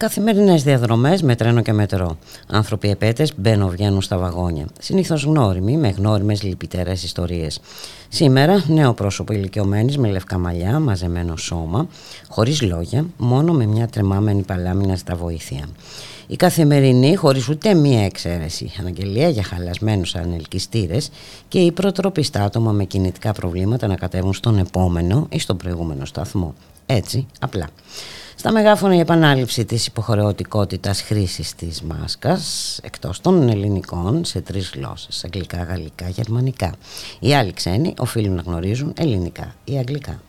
Καθημερινές διαδρομές με τρένο και μετρό. Άνθρωποι επέτες μπαίνουν βγαίνουν στα βαγόνια. Συνήθως γνώριμοι με γνώριμες λυπητερές ιστορίες. Σήμερα, νέο πρόσωπο ηλικιωμένης με λευκά μαλλιά, μαζεμένο σώμα, χωρίς λόγια, μόνο με μια τρεμάμενη παλάμη στα βοήθεια. Η καθημερινή, χωρίς ούτε μία εξαίρεση, αναγγελία για χαλασμένους ανελκυστήρες και η προτροπή στα άτομα με κινητικά προβλήματα να κατέβουν στον επόμενο ή στον προηγούμενο σταθμό. Έτσι, απλά. Στα μεγάφωνα η επανάληψη της υποχρεωτικότητας χρήσης της μάσκας εκτός των ελληνικών σε τρεις γλώσσες, αγγλικά, γαλλικά, γερμανικά. Οι άλλοι ξένοι οφείλουν να γνωρίζουν ελληνικά ή αγγλικά.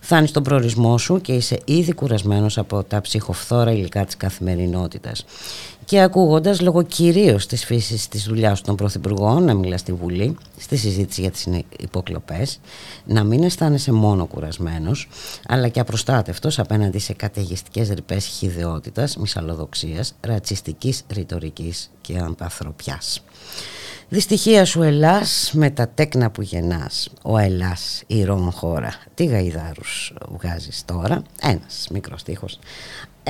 Φτάνει στον προορισμό σου και είσαι ήδη κουρασμένος από τα ψυχοφθόρα υλικά της καθημερινότητας και ακούγοντας λόγω κυρίως της φύσης της δουλειάς των πρωθυπουργών να μιλάς στη Βουλή, στη συζήτηση για τις υποκλοπές, να μην αισθάνεσαι μόνο κουρασμένος, αλλά και απροστάτευτος απέναντι σε καταιγιστικές ρηπές χιδεότητας, μυσαλλοδοξίας, ρατσιστικής ρητορικής και ανταθροπιάς. Δυστυχία σου Ελλάς με τα τέκνα που γεννάς. Ο Ελλάς ηρών χώρα. Τι γαϊδάρους βγάζεις τώρα. Ένας μικρός στίχος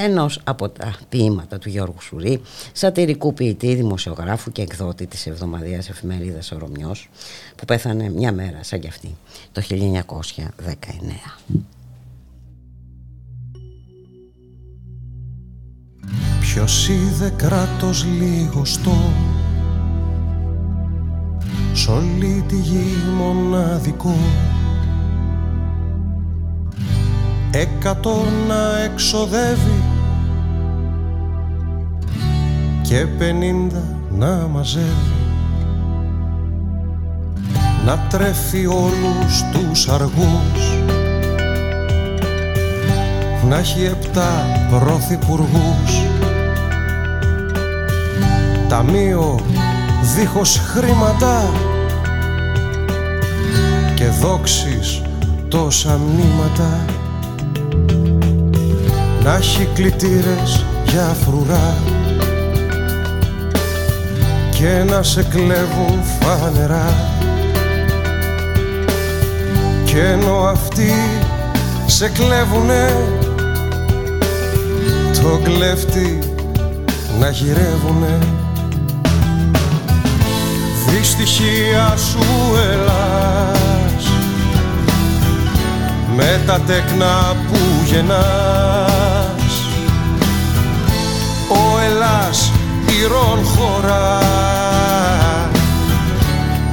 ενός από τα ποίηματα του Γιώργου Σουρή, σατυρικού ποιητή, δημοσιογράφου και εκδότη της εβδομαδιαίας εφημερίδας Ρωμιός, που πέθανε μια μέρα σαν κι αυτή, το 1919. Ποιος είδε κράτος στο Σ' όλη τη γη μοναδικό Εκατό να εξοδεύει και πενήντα να μαζεύει. Να τρέφει όλους τους αργούς. Να έχει επτά πρωθυπουργούς. Ταμείο δίχως χρήματα και δόξεις τόσα μνήματα να έχει κλητήρες για φρουρά και να σε κλέβουν φανερά. Και ενώ αυτοί σε κλέβουνε το κλέφτη να γυρεύουνε. Δυστυχία σου Ελλάς με τα τέκνα που γεννάς ο Ελλάς ηρών χώρα.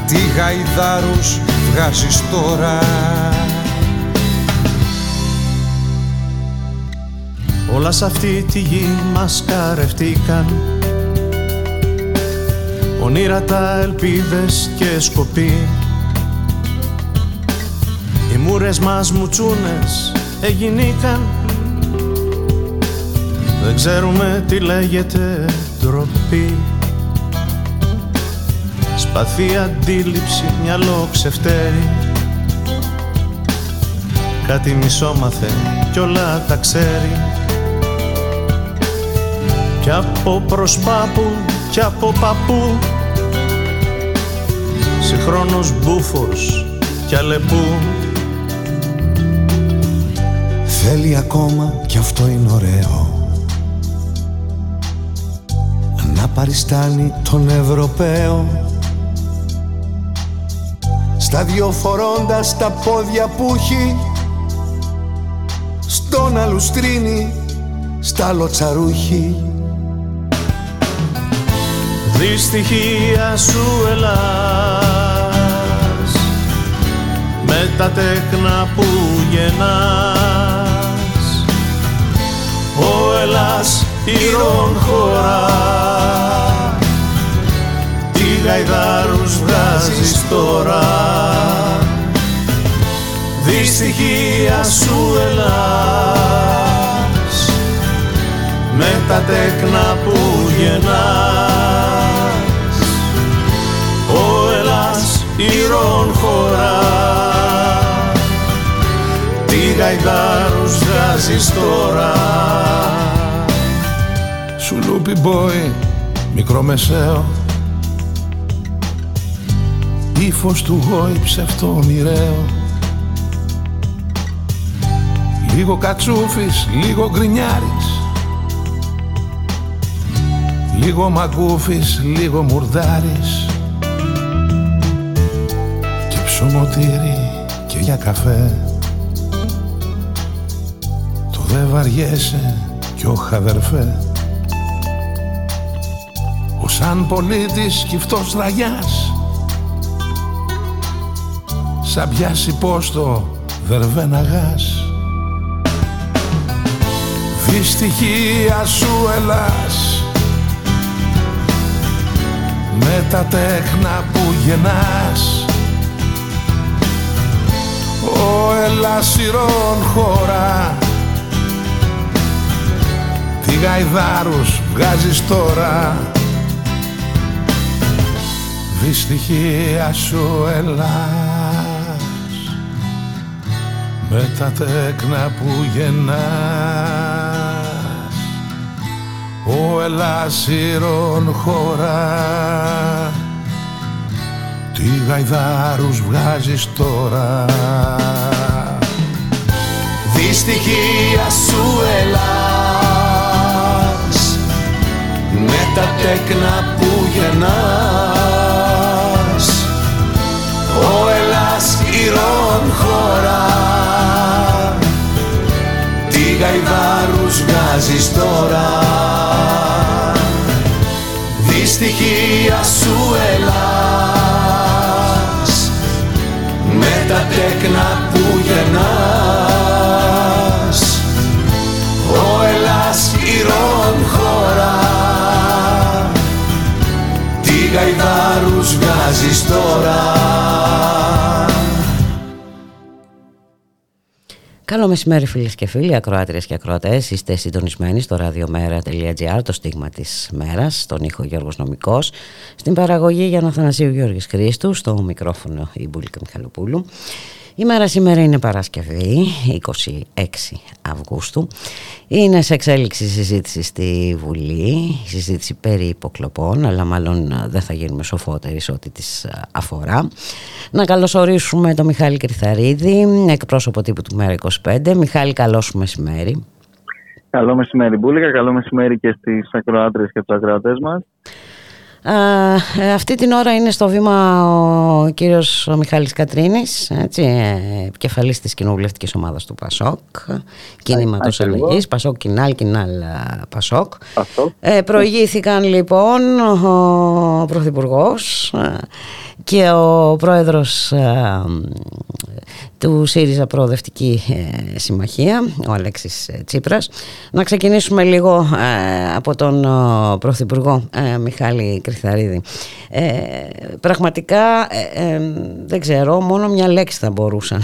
Τι γαϊδάρους βγάζεις τώρα. Όλα σ' αυτή τη γη μας καρευτήκαν. Ονείρατα ελπίδες και σκοποί Οι μούρες μας μουτσούνες εγινήκαν Δεν ξέρουμε τι λέγεται ντροπή. Σπαθή αντίληψη, μυαλό ξεφτέρι. Κάτι μισόμαθε κι όλα τα ξέρει. Κι από προσπάπου κι από παππού. Συγχρόνως μπούφος κι αλεπού. Θέλει ακόμα κι αυτό είναι ωραίο παριστάνει τον Ευρωπαίο. Στα δυο φορώντας τα πόδια που έχει Στον αλουστρίνι, στα λοτσαρούχι Δυστυχία σου Ελλάς με τα τέκνα που γεννάς. Ο Ελλάς ήρων χώρα. Τι γαϊδάρους βγάζεις τώρα. Δυστυχία σου ελάς Με τα τέκνα που γεννάς. Ο Ελλάς ήρων χώρα. Τι γαϊδάρους βγάζεις τώρα. Σου λούπι boy, μικρομεσαίο Ήφος του γόη ψευτό μοιραίο. Λίγο κατσούφις, λίγο γκρινιάρης. Λίγο μαγκούφις, λίγο μουρδάρης. Και ψωμοτήρι και για καφέ. Το δε βαριέσαι κι ο αδερφέ. Ο σαν πολίτης κυφτός ραγιάς Σαν πιάσει πόστο δερβένα γάς. Δυστυχία σου Ελλάς. Με τα τέκνα που γεννάς. Ο Ελλάς ηρών χώρα. Τι γαϊδάρους βγάζεις τώρα Δυστυχία σου Ελλάς. Με τα τέκνα που γεννάς ο ελάσιρον χώρα. Τι γαϊδάρους βγάζεις τώρα. Δυστυχία σου Ελλάς. Με τα τέκνα που γεννάς Δυστυχία Καλό μεσημέρι φίλες και φίλοι, ακροάτριες και ακροατές. Είστε συντονισμένοι στο radiomera.gr, το στίγμα της μέρας, στον ήχο Γιώργος Νομικός, στην παραγωγή για να Θανασίου Γιώργης Χρήστου, στο μικρόφωνο η Μπουλίκα Μιχαλοπούλου. Η μέρα σήμερα είναι Παρασκευή, 26 Αυγούστου. Είναι σε εξέλιξη συζήτηση στη Βουλή, συζήτηση περί υποκλοπών, αλλά μάλλον δεν θα γίνουμε σοφότεροι σε ό,τι τις αφορά. Να καλωσορίσουμε τον Μιχάλη Κρυθαρίδη, εκπρόσωπο τύπου του Μέρα 25. Μιχάλη, καλό σου μεσημέρι. Καλό μεσημέρι Μπούλικα, καλό μεσημέρι και στις ακροάτρες και τους ακροατές μας. Ε, αυτή την ώρα είναι στο βήμα ο κύριος ο Μιχάλης Κατρίνης, έτσι, ε, επικεφαλής της κοινοβουλευτικής ομάδας του ΠΑΣΟΚ, κίνηματος αλλαγής, ΠΑΣΟΚ Κινάλ, Κινάλ ε, ΠΑΣΟΚ. Ε, προηγήθηκαν λοιπόν ο Πρωθυπουργός και ο πρόεδρος του ΣΥΡΙΖΑ Προοδευτική ε, Συμμαχία, ο Αλέξης ε, Τσίπρας. Να ξεκινήσουμε λίγο ε, από τον Πρωθυπουργό Μιχάλη Κρυθαρίδη. Πραγματικά, δεν ξέρω, μόνο μια λέξη θα μπορούσα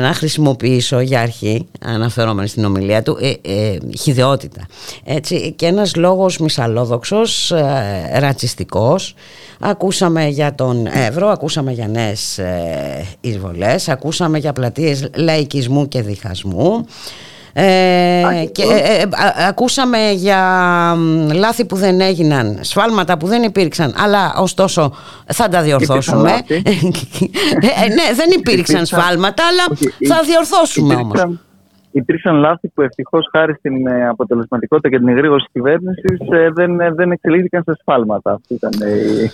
να χρησιμοποιήσω για αρχή, αναφερόμενη στην ομιλία του, χιδεότητα. Έτσι, και ένας λόγος μισαλόδοξος, ρατσιστικός, Ακούσαμε για τον Εύρο, ακούσαμε για νέες ε, εισβολές, ακούσαμε για πλατείες λαϊκισμού και διχασμού. Ε, και, ε, ε, ακούσαμε για λάθη που δεν έγιναν, σφάλματα που δεν υπήρξαν, αλλά ωστόσο θα τα διορθώσουμε. ναι, δεν υπήρξαν σφάλματα, αλλά θα διορθώσουμε όμως υπήρξαν λάθη που ευτυχώς χάρη στην ε, αποτελεσματικότητα και την εγρήγορση της κυβέρνησης ε, δεν, ε, δεν εξελίχθηκαν σε σφάλματα. Αυτή ήταν η.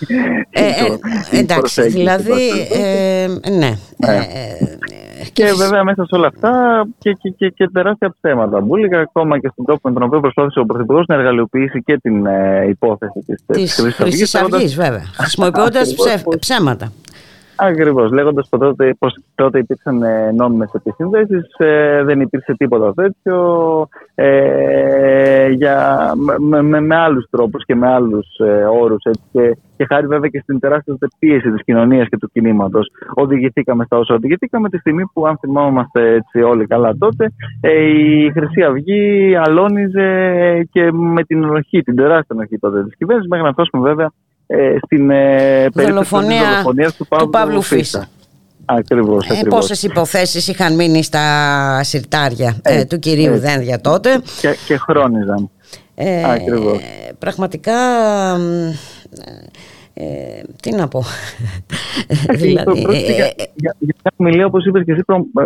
Ε, εντάξει, δηλαδή. ναι. ναι. Και βέβαια μέσα σε όλα αυτά και, και, και, και τεράστια ψέματα. Μπούλικα ακόμα και στον τρόπο με τον οποίο προσπάθησε ο Πρωθυπουργός να εργαλειοποιήσει και την υπόθεση της Χρυσής Αυγής, βέβαια. Χρησιμοποιώντας ψέματα. Ακριβώς. Λέγοντας πω τότε, πως τότε υπήρξαν ε, νόμιμες επισύνδεσει, ε, δεν υπήρξε τίποτα τέτοιο. Ε, για, με, με, με άλλους τρόπους και με άλλους ε, όρους. Και, και χάρη βέβαια και στην τεράστια πίεση της κοινωνίας και του κινήματος, οδηγηθήκαμε στα όσα οδηγηθήκαμε. Τη στιγμή που, αν θυμόμαστε έτσι όλοι καλά τότε, ε, η Χρυσή Αυγή αλώνιζε και με την ενοχή, την τεράστια ενοχή τότε της κυβέρνησης, μέχρι να φτάσουμε βέβαια ε, στην ε, περίπτωση του, Παύλου, του Παύλου Φίσα. Ακριβώς, ε, Πόσες υποθέσεις είχαν μείνει στα συρτάρια ε, του κυρίου Δένδια τότε. Και, και χρόνιζαν. Ε, Πραγματικά ε, τι να πω. δηλαδή, για, για, μια ομιλία, όπως είπες και εσύ,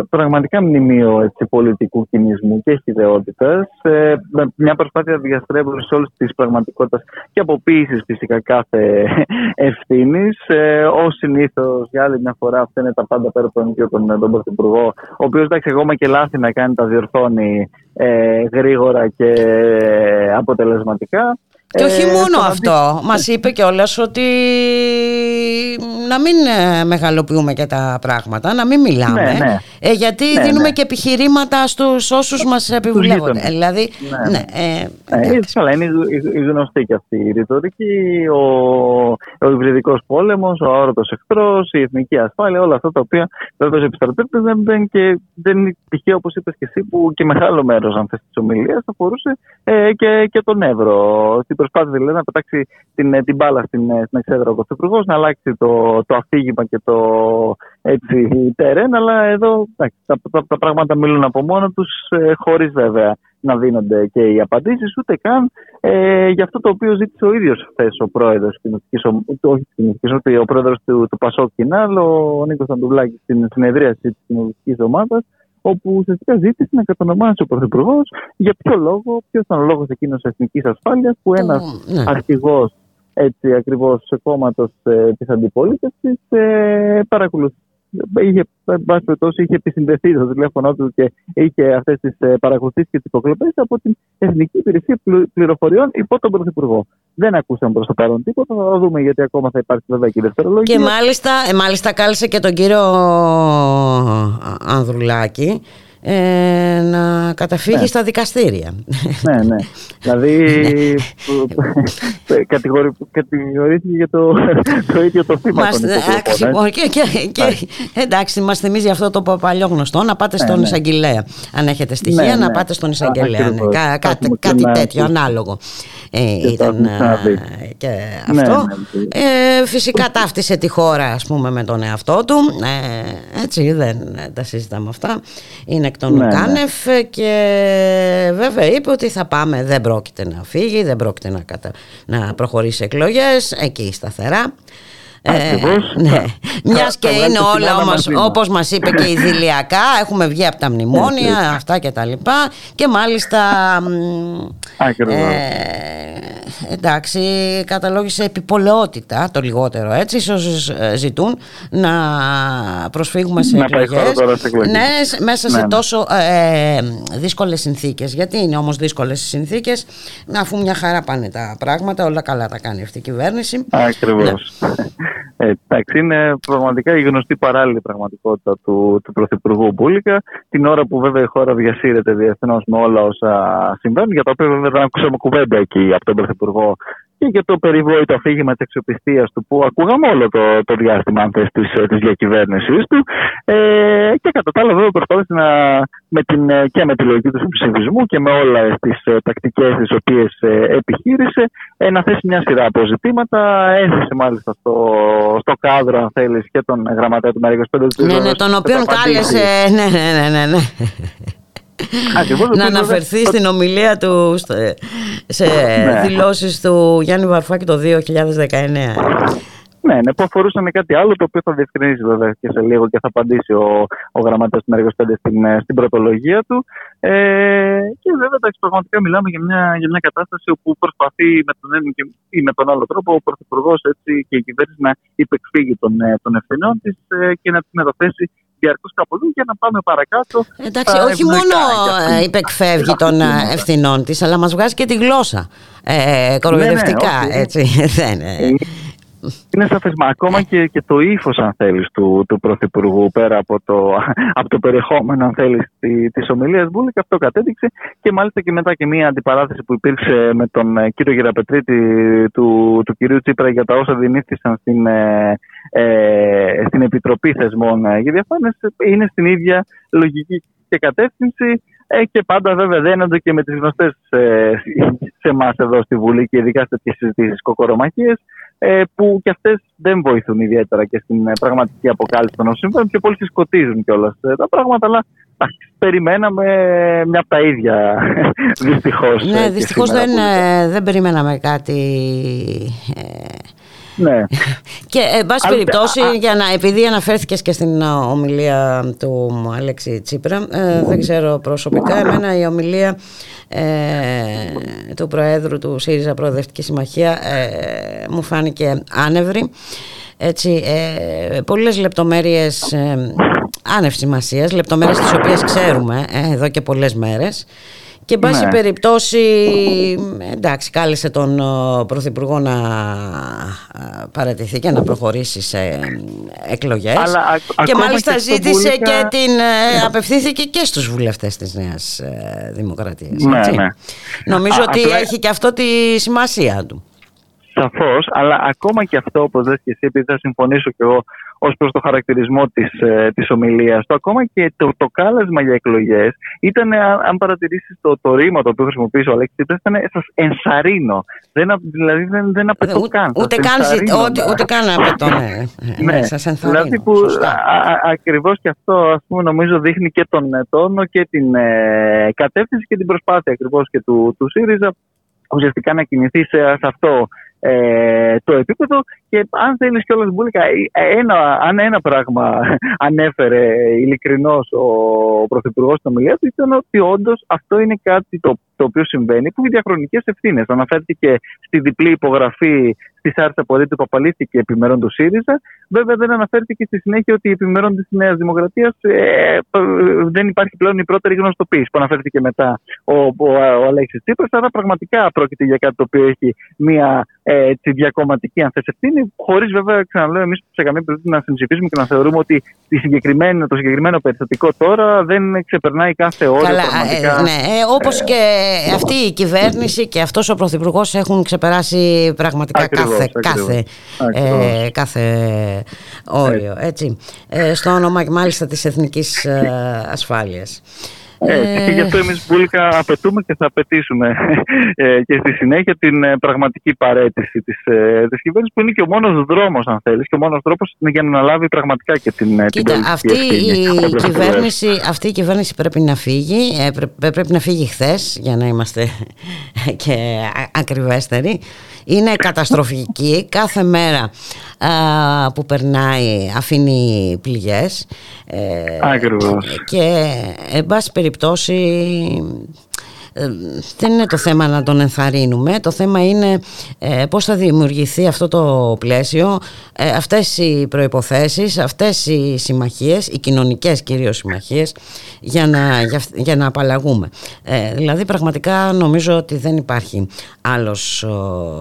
πραγματικά μνημείο έτσι, πολιτικού κινησμού και ιδεότητα. Ε, μια προσπάθεια διαστρέβλωσης όλης της πραγματικότητας και αποποίησης φυσικά κάθε ευθύνης. Ε, Ω συνήθως, για άλλη μια φορά, αυτά είναι τα πάντα πέρα από τον, τον, τον Πρωθυπουργό, ο οποίος εντάξει, ακόμα και λάθη να κάνει, τα διορθώνει ε, γρήγορα και αποτελεσματικά. Και όχι ε, μόνο αυτό. Μας είπε κιόλας ότι να μην ε, μεγαλοποιούμε και τα πράγματα, να μην μιλάμε. Ναι, ναι. Ε, γιατί ναι, δίνουμε ναι. και επιχειρήματα στους όσους μας επιβουλεύουν. Δηλαδή. Ναι, ναι. Ε, ε, είναι η γνωστή και αυτή η ρητορική. Ο, ο υβριδικός πόλεμος, ο αόρατος εχθρός, η εθνική ασφάλεια, όλα αυτά τα οποία βέβαια επιστρατεύεται δεν, δεν, και, δεν είναι τυχαίο, όπως είπες και εσύ, που και μεγάλο μέρος αν θες, της ομιλίας αφορούσε ε, και, και τον Εύρο προσπάθησε δηλαδή να πετάξει την, την μπάλα στην, στην εξέδρα ο Πρωθυπουργό, να αλλάξει το, το αφήγημα και το έτσι, τερέν. Αλλά εδώ τα, τα, τα, πράγματα μιλούν από μόνο τους, ε, χωρίς βέβαια να δίνονται και οι απαντήσεις, ούτε καν ε, για αυτό το οποίο ζήτησε ο ίδιος χθες ο πρόεδρος όχι ο πρόεδρος του, του Πασόκ Κινάλ, ο Νίκος Αντουβλάκης, στην συνεδρίαση της κοινοβουλευτικής ομάδας, όπου ουσιαστικά ζήτησε να κατονομάσει ο Πρωθυπουργός για ποιο λόγο, ποιος ήταν ο λόγος εκείνο εθνικής ασφάλειας που ένας mm, ναι. αρχηγός έτσι ακριβώς κόμματος ε, της αντιπολίτευσης ε, παρακολουθεί είχε, είχε επισυνδεθεί το τηλέφωνο του και είχε αυτές τις ε, παρακολουθήσεις και τις υποκλοπές από την Εθνική Υπηρεσία Πληροφοριών υπό τον Πρωθυπουργό. Δεν ακούσαμε προς το παρόν τίποτα. Θα δούμε γιατί ακόμα θα υπάρχει βέβαια και η δευτερολογία. Και μάλιστα, ε, μάλιστα κάλεσε και τον κύριο Ανδρουλάκη ε, να καταφύγει ναι. στα δικαστήρια. Ναι, ναι. Δηλαδή κατηγορήθηκε για το, το ίδιο το θύμα. Μας, τον και, και, και, εντάξει, μας θυμίζει αυτό το παλιό γνωστό, να πάτε ναι, στον ναι, εισαγγελέα. Αν έχετε στοιχεία, ναι, να ναι. πάτε στον εισαγγελέα. Ναι. Κά, κά, κάτι τέτοιο, ανάλογο. Ε, ήταν και ναι, αυτό. Ε, φυσικά ταύτισε τη χώρα, ας πούμε, με τον εαυτό του. Ε, έτσι, δεν τα συζητάμε αυτά. Είναι εκ των ναι, Ουκάνεφ ναι. και βέβαια είπε ότι θα πάμε, δεν πρόκειται να φύγει, δεν πρόκειται να, κατα... να προχωρήσει εκλογές, εκεί σταθερά. Ε, ναι. Μιας και είναι όλα όμως όπως μας είπε και ιδηλιακά, έχουμε βγει από τα μνημόνια, αυτά και τα λοιπά. Και μάλιστα. Ε, εντάξει, καταλόγησε επιπολαιότητα το λιγότερο έτσι. Όσους ε, ζητούν να προσφύγουμε σε εκλογές. Ναι, μέσα σε ναι, ναι. τόσο ε, δύσκολες συνθήκες. Γιατί είναι όμως δύσκολες οι συνθήκες, αφού μια χαρά πάνε τα πράγματα, όλα καλά τα κάνει αυτή η κυβέρνηση. Ακριβώς. Ναι. Ε, εντάξει, είναι πραγματικά η γνωστή παράλληλη πραγματικότητα του, του Πρωθυπουργού Μπούλικα. Την ώρα που βέβαια η χώρα διασύρεται διεθνώς με όλα όσα συμβαίνουν, για τα οποία βέβαια δεν ακούσαμε κουβέντα εκεί από τον Πρωθυπουργό και για το περιβόητο αφήγημα της αξιοπιστίας του που ακούγαμε όλο το, το διάστημα αν θες, της, της διακυβέρνησής του ε, και κατά τα άλλα βέβαια προσπάθησε να, με την, ε, και με τη λογική του συμψηφισμού και με όλα τις ε, τακτικές τις οποίες ε, επιχείρησε ε, να θέσει μια σειρά από ζητήματα έθεσε μάλιστα στο, στο κάδρο αν θέλεις και τον γραμματέα του ΜΕΡΑ25 ναι, ναι, τον οποίον κάλεσε ναι, ναι, ναι, ναι. Ναι να αναφερθεί στην ομιλία του σε ναι. δηλώσεις του Γιάννη Βαρφάκη το 2019. Ναι, ναι, που αφορούσαν κάτι άλλο το οποίο θα διευκρινίσει βέβαια και σε λίγο και θα απαντήσει ο, ο γραμματέας του Μέργο 5 στην, ε, στην πρωτολογία του. Ε, και βέβαια εντάξει, πραγματικά μιλάμε για μια, για μια κατάσταση όπου προσπαθεί με τον ένα ή με τον άλλο τρόπο ο Πρωθυπουργός και η κυβέρνηση να υπεκφύγει των, ε, των ευθυνών της ε, και να της μεταθέσει διαρκώς κάπου για να πάμε παρακάτω. Εντάξει, όχι μόνο υπεκφεύγει των ευθυνών της, αλλά μας βγάζει και τη γλώσσα. Ε, κοροϊδευτικά, ναι, ναι, έτσι. Δεν, είναι σαφές, μα ακόμα και, και το ύφος αν θέλεις του, του Πρωθυπουργού πέρα από το, από το περιεχόμενο αν θέλεις τη, της ομιλίας. Και αυτό κατέδειξε και μάλιστα και μετά και μια αντιπαράθεση που υπήρξε με τον ε, κύριο Γεραπετρίτη του, του κυρίου Τσίπρα για τα όσα δινήθησαν στην, ε, ε, στην Επιτροπή Θεσμών για Διαφάνειες. Είναι στην ίδια λογική και κατεύθυνση Ε, και πάντα βέβαια δένονται και με τις γνωστές ε, σε εμάς εδώ στη Βουλή και ειδικά σε τέτοιες συζητήσεις κοκορομαχίες. ε, που και αυτές δεν βοηθούν ιδιαίτερα και στην ε, πραγματική αποκάλυψη των όσων και πολύ σκοτίζουν κιόλας ε, τα πράγματα αλλά περιμέναμε μια από τα ίδια δυστυχώς. Ναι, δυστυχώς δεν, δεν περιμέναμε κάτι ναι. Και εν πάση περιπτώσει, για να, επειδή αναφέρθηκες και στην ομιλία του Αλέξη Τσίπρα, ε, δεν ξέρω προσωπικά, εμένα η ομιλία ε, του Προέδρου του ΣΥΡΙΖΑ Προοδευτικής Συμμαχία ε, μου φάνηκε άνευρη. Έτσι, ε, πολλές λεπτομέρειες ε, άνευ σημασίας, λεπτομέρειες τις οποίες ξέρουμε ε, εδώ και πολλές μέρες και εν πάση ναι. περιπτώσει, εντάξει, κάλεσε τον Πρωθυπουργό να παρατηθεί και να προχωρήσει σε εκλογές. και μάλιστα ζήτησε και την, ε, απευθύνθηκε και στους βουλευτές της Νέας ε, Δημοκρατίας. Ναι, ναι. Νομίζω ότι έχει και αυτό τη σημασία του. Σαφώς, αλλά ακόμα και αυτό, όπως δες και εσύ, επειδή θα συμφωνήσω και εγώ ως προς το χαρακτηρισμό της της ε, ομιλίας του. Ακόμα και το, το κάλεσμα για εκλογές ήταν, αν παρατηρήσεις το, το ρήμα το οποίο χρησιμοποίησε ο Αλέξη ήταν σα ενσαρρύνω. Δεν, δηλαδή δεν, δεν απαιτώ καν. Ούτε, καν, ούτε, ούτε καν απαιτώ, ναι. ναι, ναι σας ενθαρρύνω. Δηλαδή που ακριβώς και αυτό ας πούμε, νομίζω δείχνει και τον ε, τόνο και την ε, κατεύθυνση και την προσπάθεια ακριβώς και του, του ΣΥΡΙΖΑ ουσιαστικά να κινηθεί σε, σε αυτό ε, το επίπεδο και αν θέλεις κιόλα Μπούλικα, ε, ένα, αν ένα πράγμα ανέφερε ειλικρινώς ο Πρωθυπουργός στην ομιλία του, ήταν ότι όντως αυτό είναι κάτι το, το οποίο συμβαίνει που έχει διαχρονικές ευθύνες. Αναφέρθηκε στη διπλή υπογραφή τη Άρη Αποδίτη που απαλήθηκε επιμερών του ΣΥΡΙΖΑ. Βέβαια, δεν αναφέρθηκε στη συνέχεια ότι επιμερών της Νέας Δημοκρατίας ε, δεν υπάρχει πλέον η πρώτερη γνωστοποίηση που αναφέρθηκε μετά ο, ο, ο Αλέξης Τσίπρας. Άρα, πραγματικά πρόκειται για κάτι το οποίο έχει μια ε, διακομματική αν θες, ευθύνη, χωρίς βέβαια, ξαναλέω, εμείς σε καμία περίπτωση να συμψηφίσουμε και να θεωρούμε ότι τη συγκεκριμένη, το συγκεκριμένο περιστατικό τώρα δεν ξεπερνάει κάθε όριο. Καλά, πραγματικά. Ε, ναι, ε, όπως ε, και αυτή η κυβέρνηση και αυτός ο Πρωθυπουργός έχουν ξεπεράσει πραγματικά κάθε, κάθε, Ε, κάθε όριο. Έτσι. Ε, στο όνομα μάλιστα της εθνικής ε, ασφάλειας. Ε, και γι' αυτό εμείς Μπούλικα απαιτούμε και θα απαιτήσουμε ε, και στη συνέχεια την ε, πραγματική παρέτηση της ε, της κυβέρνησης που είναι και ο μόνος δρόμος, αν θέλεις, και ο μόνος τρόπος για να αναλάβει πραγματικά και την, Κοίτα, την αυτή η, κυβέρνηση, αυτή η κυβέρνηση πρέπει να φύγει. πρέπει να φύγει χθες για να είμαστε και ακριβέστεροι. Είναι καταστροφική. Κάθε μέρα που περνάει αφήνει πληγές. Ακριβώς. Και εν πάση περιπτώσει ε, δεν είναι το θέμα να τον ενθαρρύνουμε το θέμα είναι ε, πώς θα δημιουργηθεί αυτό το πλαίσιο ε, αυτές οι προϋποθέσεις αυτές οι συμμαχίες οι κοινωνικές κυρίως συμμαχίες για να, για, για να απαλλαγούμε ε, δηλαδή πραγματικά νομίζω ότι δεν υπάρχει άλλος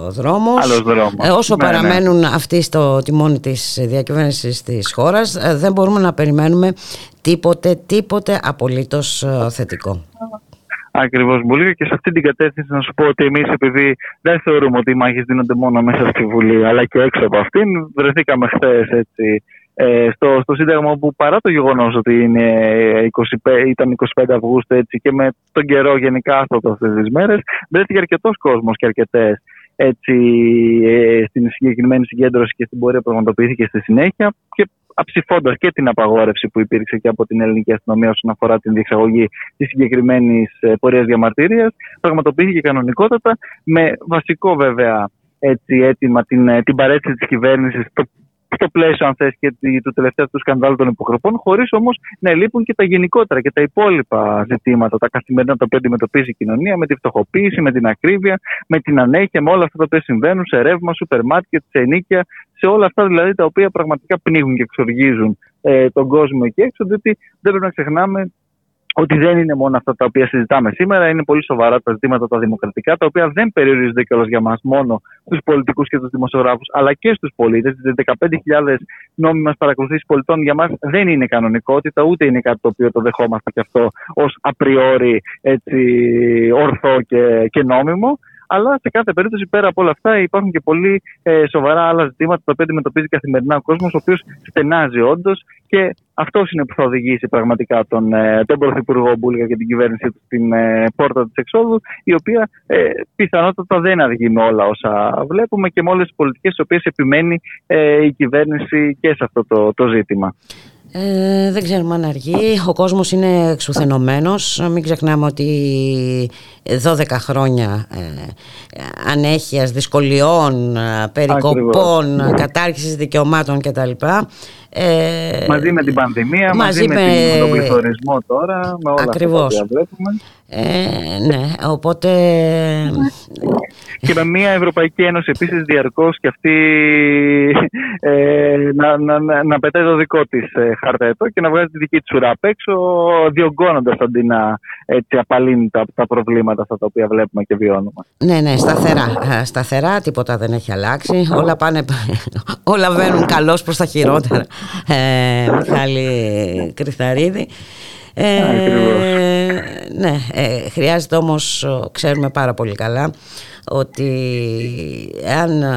δρόμος, άλλος δρόμος. Ε, όσο ναι, ναι. παραμένουν αυτοί στο τιμόνι της διακυβέρνησης της χώρας δεν μπορούμε να περιμένουμε τίποτε, τίποτε απολύτως θετικό. Ακριβώς, Μπουλίκα. Και σε αυτή την κατεύθυνση να σου πω ότι εμείς, επειδή δεν θεωρούμε ότι οι μάχες δίνονται μόνο μέσα στη Βουλή, αλλά και έξω από αυτήν, βρεθήκαμε χθες ε, στο, στο Σύνταγμα που παρά το γεγονός ότι είναι 25, ήταν 25 Αυγούστου έτσι, και με τον καιρό γενικά αυτό αυτές τις μέρες, βρέθηκε αρκετός κόσμος και αρκετές έτσι, ε, στην συγκεκριμένη συγκέντρωση και στην πορεία που πραγματοποιήθηκε στη συνέχεια και αψηφώντας και την απαγόρευση που υπήρξε και από την ελληνική αστυνομία όσον αφορά την διεξαγωγή της συγκεκριμένης ε, πορείας διαμαρτυρίας, πραγματοποιήθηκε κανονικότατα με βασικό βέβαια έτσι, αίτημα την, ε, την παρέτηση της κυβέρνησης, στο πλαίσιο, αν θες, και του τελευταίου του σκανδάλου των υποχρεωτών, χωρίς όμως να λείπουν και τα γενικότερα και τα υπόλοιπα ζητήματα, τα καθημερινά τα οποία αντιμετωπίζει η κοινωνία, με τη φτωχοποίηση, με την ακρίβεια, με την ανέχεια, με όλα αυτά τα οποία συμβαίνουν σε ρεύμα, σούπερ μάρκετ, σε ενίκια, σε όλα αυτά δηλαδή τα οποία πραγματικά πνίγουν και εξοργίζουν ε, τον κόσμο εκεί έξω, διότι δεν πρέπει να ξεχνάμε ότι δεν είναι μόνο αυτά τα οποία συζητάμε σήμερα, είναι πολύ σοβαρά τα ζητήματα τα δημοκρατικά, τα οποία δεν περιορίζονται κιόλας για μας μόνο στου πολιτικούς και τους δημοσιογράφους, αλλά και στους πολίτες. Οι 15.000 νόμιμε παρακολουθήσεις πολιτών για μας δεν είναι κανονικότητα, ούτε είναι κάτι το οποίο το δεχόμαστε κι αυτό ως απριόρι ορθό και, και νόμιμο Αλλά σε κάθε περίπτωση πέρα από όλα αυτά υπάρχουν και πολύ ε, σοβαρά άλλα ζητήματα τα οποία αντιμετωπίζει καθημερινά ο κόσμος, ο οποίος στενάζει όντως και αυτός είναι που θα οδηγήσει πραγματικά τον, ε, τον Πρωθυπουργό Μπούλγα και την κυβέρνησή του στην ε, πόρτα της εξόδου, η οποία ε, πιθανότατα δεν αργεί με όλα όσα βλέπουμε και με όλες τις πολιτικές τι οποίες επιμένει ε, η κυβέρνηση και σε αυτό το, το ζήτημα. Ε, δεν ξέρουμε αν αργεί. Ο κόσμος είναι εξουθενωμένος. Μην ξεχνάμε ότι 12 χρόνια ε, ανέχειας, δυσκολιών, ε, περικοπών, Ακριβώς. κατάρχησης δικαιωμάτων κτλ. Ε, μαζί με την πανδημία, μαζί, μαζί με, τον πληθωρισμό τώρα, με όλα Ακριβώς. αυτά που βλέπουμε. Ε, ναι, οπότε... Και με μια Ευρωπαϊκή Ένωση επίσης διαρκώς και αυτή ε, να, να, να, να, πετάει το δικό της ε, χαρτέτο και να βγάζει τη δική της ουρά απ' έξω διωγγώνοντας αντί να έτσι, απαλύνει τα, τα προβλήματα αυτά τα οποία βλέπουμε και βιώνουμε. Ναι, ναι, σταθερά. Σταθερά, τίποτα δεν έχει αλλάξει. Όλα πάνε, όλα βαίνουν καλώς προς τα χειρότερα. Ε, Μιχάλη Κρυθαρίδη. Ε, ναι, ε, χρειάζεται όμως, ξέρουμε πάρα πολύ καλά, ότι αν ε,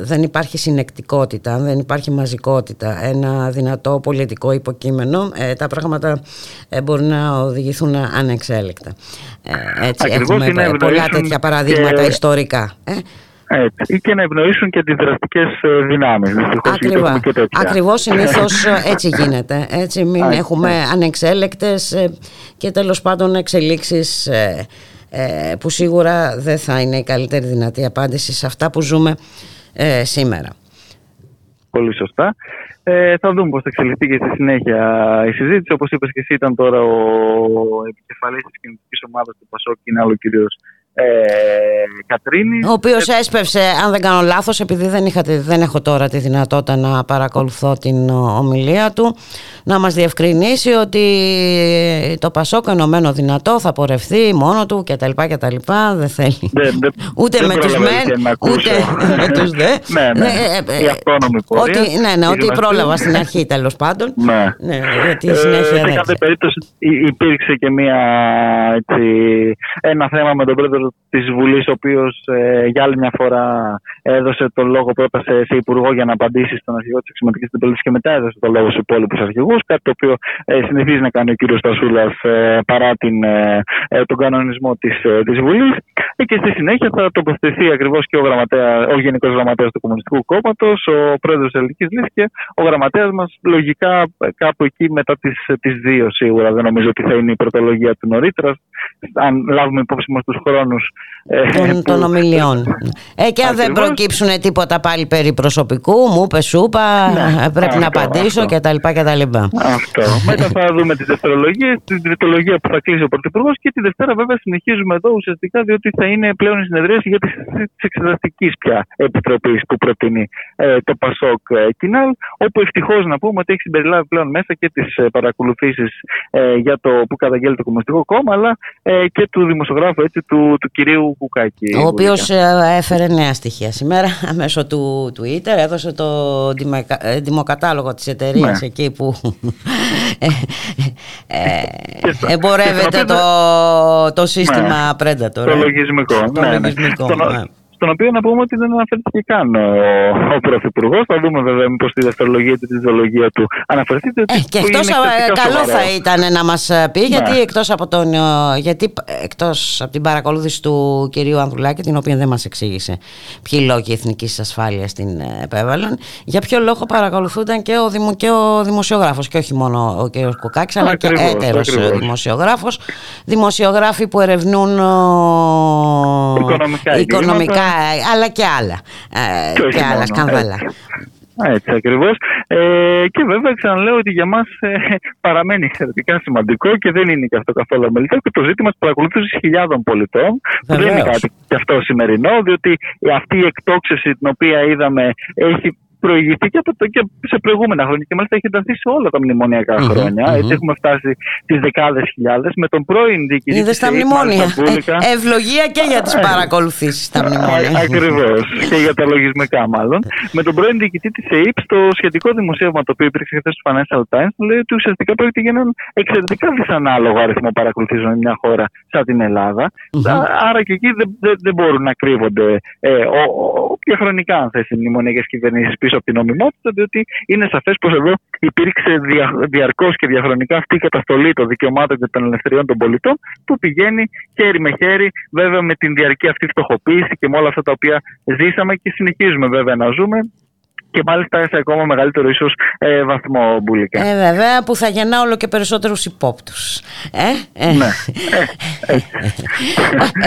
δεν υπάρχει συνεκτικότητα, αν δεν υπάρχει μαζικότητα, ένα δυνατό πολιτικό υποκείμενο, ε, τα πράγματα ε, μπορεί να οδηγηθούν ανεξέλεκτα. Έτσι, έχουμε πολλά τέτοια παραδείγματα ιστορικά. Έτσι. Ή και να ευνοήσουν και τις δραστικές δυνάμεις. Ακριβώς. Ακριβώς συνήθως έτσι γίνεται. Έτσι μην έχουμε ανεξέλεκτες και τέλος πάντων εξελίξεις ε, που σίγουρα δεν θα είναι η καλύτερη δυνατή απάντηση σε αυτά που ζούμε ε, σήμερα. Πολύ σωστά. Ε, θα δούμε πώς θα εξελιχθεί και στη συνέχεια η συζήτηση. Όπως είπες και εσύ ήταν τώρα ο επικεφαλής της κοινωνικής ομάδας του Πασόκ, είναι άλλο κυρίως ε, Κατρίνη. Ο οποίος ε, έσπευσε, αν δεν κάνω λάθος, επειδή δεν, είχα, δεν έχω τώρα τη δυνατότητα να παρακολουθώ την ομιλία του, να μας διευκρινίσει ότι το Πασόκ ενωμένο δυνατό θα πορευθεί μόνο του κτλ. κτλ. Δεν θέλει. Δεν, δεν, ούτε δεν με τους μεν, ούτε με τους δε. ναι, ναι. ναι, η αυτόνομη πορεία. Ότι, ναι, ναι, ότι πρόλαβα στην αρχή τέλος πάντων. Ναι. ναι γιατί συνέχεια ε, σε κάθε περίπτωση υπήρξε και μια, έτσι, ένα θέμα με τον πρόεδρο της Βουλής, ο οποίος ε, για άλλη μια φορά έδωσε τον λόγο πρώτα σε, σε υπουργό για να απαντήσει στον αρχηγό της αξιωματική αντιπολίτευσης και μετά έδωσε τον λόγο στους υπόλοιπους αρχηγούς. Κάτι το οποίο ε, συνηθίζει να κάνει ο κύριος Στασούλας ε, παρά την, ε, ε, τον κανονισμό της της Βουλής. και στη συνέχεια θα τοποθετηθεί ακριβώς και ο, ο Γενικός Γραμματέας του Κομμουνιστικού Κόμματος, ο πρόεδρος της Ελληνικής Λύση και ο γραμματέας μας λογικά κάπου εκεί μετά τις δύο σίγουρα. Δεν νομίζω ότι θα είναι η πρωτολογία του νωρίτερα. Αν λάβουμε υπόψη μας τους χρόνους των, των ομιλιών. Ε, και αν δεν προκύψουν τίποτα πάλι περί προσωπικού, μου είπες σούπα, ναι, πρέπει να απαντήσω κτλ. Αυτό. Μετά θα δούμε τι δευτερολογίε, την τριτολογία που θα κλείσει ο Πρωθυπουργός και τη Δευτέρα βέβαια συνεχίζουμε εδώ ουσιαστικά διότι θα είναι πλέον η συνεδρίαση για της εξεταστικής πια επιτροπής που προτείνει ε, το Πασόκ ε, Κινάλ, όπου ευτυχώς να πούμε ότι έχει συμπεριλάβει πλέον μέσα και τις ε, παρακολουθήσεις ε, για το που καταγγέλει το Κομμουνιστικό Κόμμα, αλλά ε, και του δημοσιογράφου έτσι, του, του κυρίου Κουκάκη. Ο οποίος ε, έφερε νέα στοιχεία σήμερα μέσω του Twitter, έδωσε το ε, δημοκατάλογο της εταιρείας ναι. εκεί που ε, εμπορεύεται το, το σύστημα ναι. Predator. Το λογισμικό. Το ναι, ναι. λογισμικό ναι στον οποίο να πούμε ότι δεν αναφέρθηκε καν ο, ο Πρωθυπουργός. Θα δούμε βέβαια μήπως τη δευτερολογία ή τη ιδεολογία του αναφερθείτε. Ε, και εκτός καλό θα ήταν να μας πει, γιατί ναι. εκτός από, τον, γιατί εκτός από την παρακολούθηση του κυρίου Ανδρουλάκη, την οποία δεν μας εξήγησε ποιοι λόγοι εθνικής ασφάλειας την ε, επέβαλαν, για ποιο λόγο παρακολουθούνταν και ο, δημο, και ο δημοσιογράφος, και όχι μόνο ο κ. Κουκάκης, αλλά και έτερος δημοσιογράφος. Δημοσιογράφοι που ερευνούν οικονομικά, οικονομικά αλλά και άλλα, ε, και, άλλα σκάνδαλα. Έτσι ακριβώς. Ε, και βέβαια ξαναλέω ότι για μας ε, παραμένει εξαιρετικά σημαντικό και δεν είναι και αυτό καθόλου αμελητό και το ζήτημα της παρακολούθησης χιλιάδων πολιτών. Που δεν είναι κάτι και αυτό σημερινό, διότι αυτή η εκτόξευση την οποία είδαμε έχει προηγήθηκε από το και σε προηγούμενα χρόνια και μάλιστα έχει ενταθεί σε όλα τα μνημονιακά mm-hmm, χρόνια. Mm-hmm. Έτσι έχουμε φτάσει στι δεκάδες χιλιάδες με τον πρώην διοικητή. Είδε τα μνημόνια. Ε, ευλογία και για τις παρακολουθήσεις στα μνημόνια. Ακριβώς. και για τα λογισμικά, μάλλον. με τον πρώην διοικητή της ΕΕΠ, στο σχετικό δημοσίευμα το οποίο υπήρξε χθες στο Financial Times, λέει ότι ουσιαστικά πρόκειται για έναν εξαιρετικά δυσανάλογο αριθμό παρακολουθήσεων μια χώρα σαν την Ελλάδα. Mm-hmm. Άρα και εκεί δεν, δεν, δεν μπορούν να κρύβονται ε, όποια χρονικά, αν θέσει, μνημονιακές κυβερνήσεις πίσω από την νομιμότητα, διότι είναι σαφές πως εδώ υπήρξε δια, διαρκώς και διαχρονικά αυτή η καταστολή των δικαιωμάτων και των ελευθεριών των πολιτών, που πηγαίνει χέρι με χέρι, βέβαια με την διαρκή αυτή φτωχοποίηση και με όλα αυτά τα οποία ζήσαμε και συνεχίζουμε βέβαια να ζούμε και μάλιστα σε ακόμα μεγαλύτερο ίσως ε, βαθμό μπουλικά. Ε, βέβαια που θα γεννά όλο και περισσότερους υπόπτους. Ε, ε. Ναι. Ε,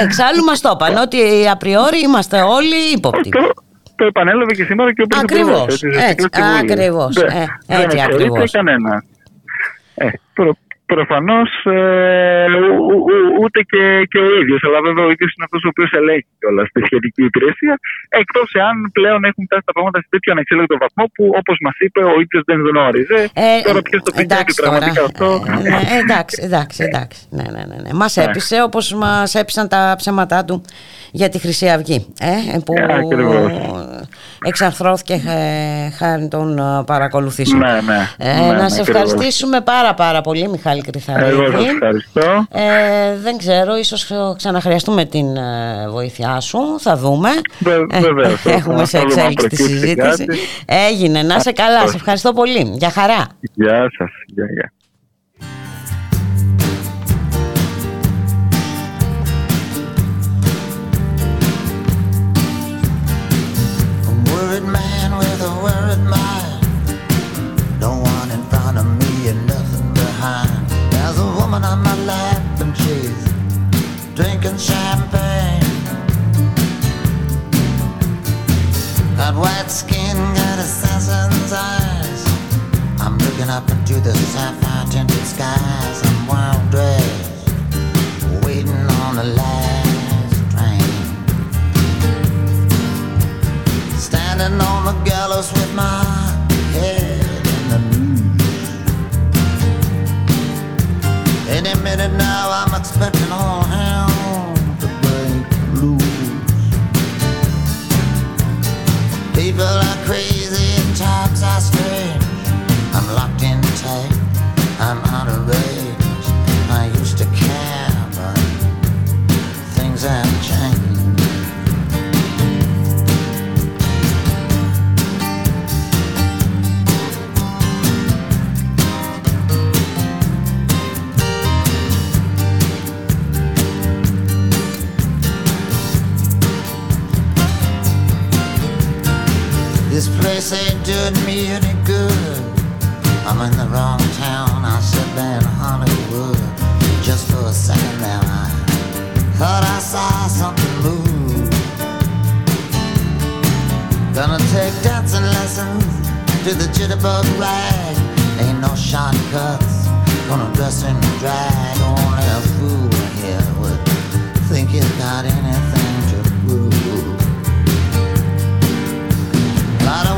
Εξάλλου μας το είπαν ότι απριόρι είμαστε όλοι υπόπτοι. Το, το επανέλαβε και σήμερα και ο Πρωθυπουργός. Ακριβώς, έτσι, ακριβώς, ε, έτσι δεν ακριβώς. κανένα. Ε, Προφανώς ε, ούτε και, και ο ίδιος. Αλλά βέβαια ο ίδιος είναι αυτός ο οποίος ελέγχει όλα στη σχετική υπηρεσία. Εκτός εάν πλέον έχουν φτάσει τα πράγματα σε τέτοιο ανεξέλεγκτο βαθμό που όπως μας είπε ο ίδιος δεν γνώριζε. Ε, τώρα ποιος το πιστεύει πραγματικά αυτό. Ε, ναι, εντάξει, εντάξει. εντάξει. Ναι, ναι, ναι, ναι. Μας ναι. έπεισε όπως μας έπεισαν τα ψέματά του για τη Χρυσή Αυγή. Ε, που εξαρθρώθηκε χάρη των παρακολουθήσεων. Ναι, ναι, ε, να σε ευχαριστήσουμε πάρα πάρα πολύ Μιχάλη εγώ σας ευχαριστώ. Ε, δεν ξέρω, ίσως ξαναχρειαστούμε την ε, βοήθειά σου. Θα δούμε. Βεβαίως. Ε, έχουμε σε εξέλιξη τη συζήτηση. Έγινε. Να σε καλά. Σε ευχαριστώ πολύ. Για χαρά. Γεια σας. Γεια, γεια. White skin, got assassin's eyes. I'm looking up into the sapphire tinted skies. I'm wild dressed, waiting on the last train. Standing on the gallows with my head in the news. Any minute now, I'm expecting all hell. People are crazy This place ain't doing me any good. I'm in the wrong town. I should be in Hollywood. Just for a second there, I thought I saw something move. Gonna take dancing lessons to the jitterbug rag. Ain't no shortcuts. Gonna dress in drag. Only a fool here would think he's got anything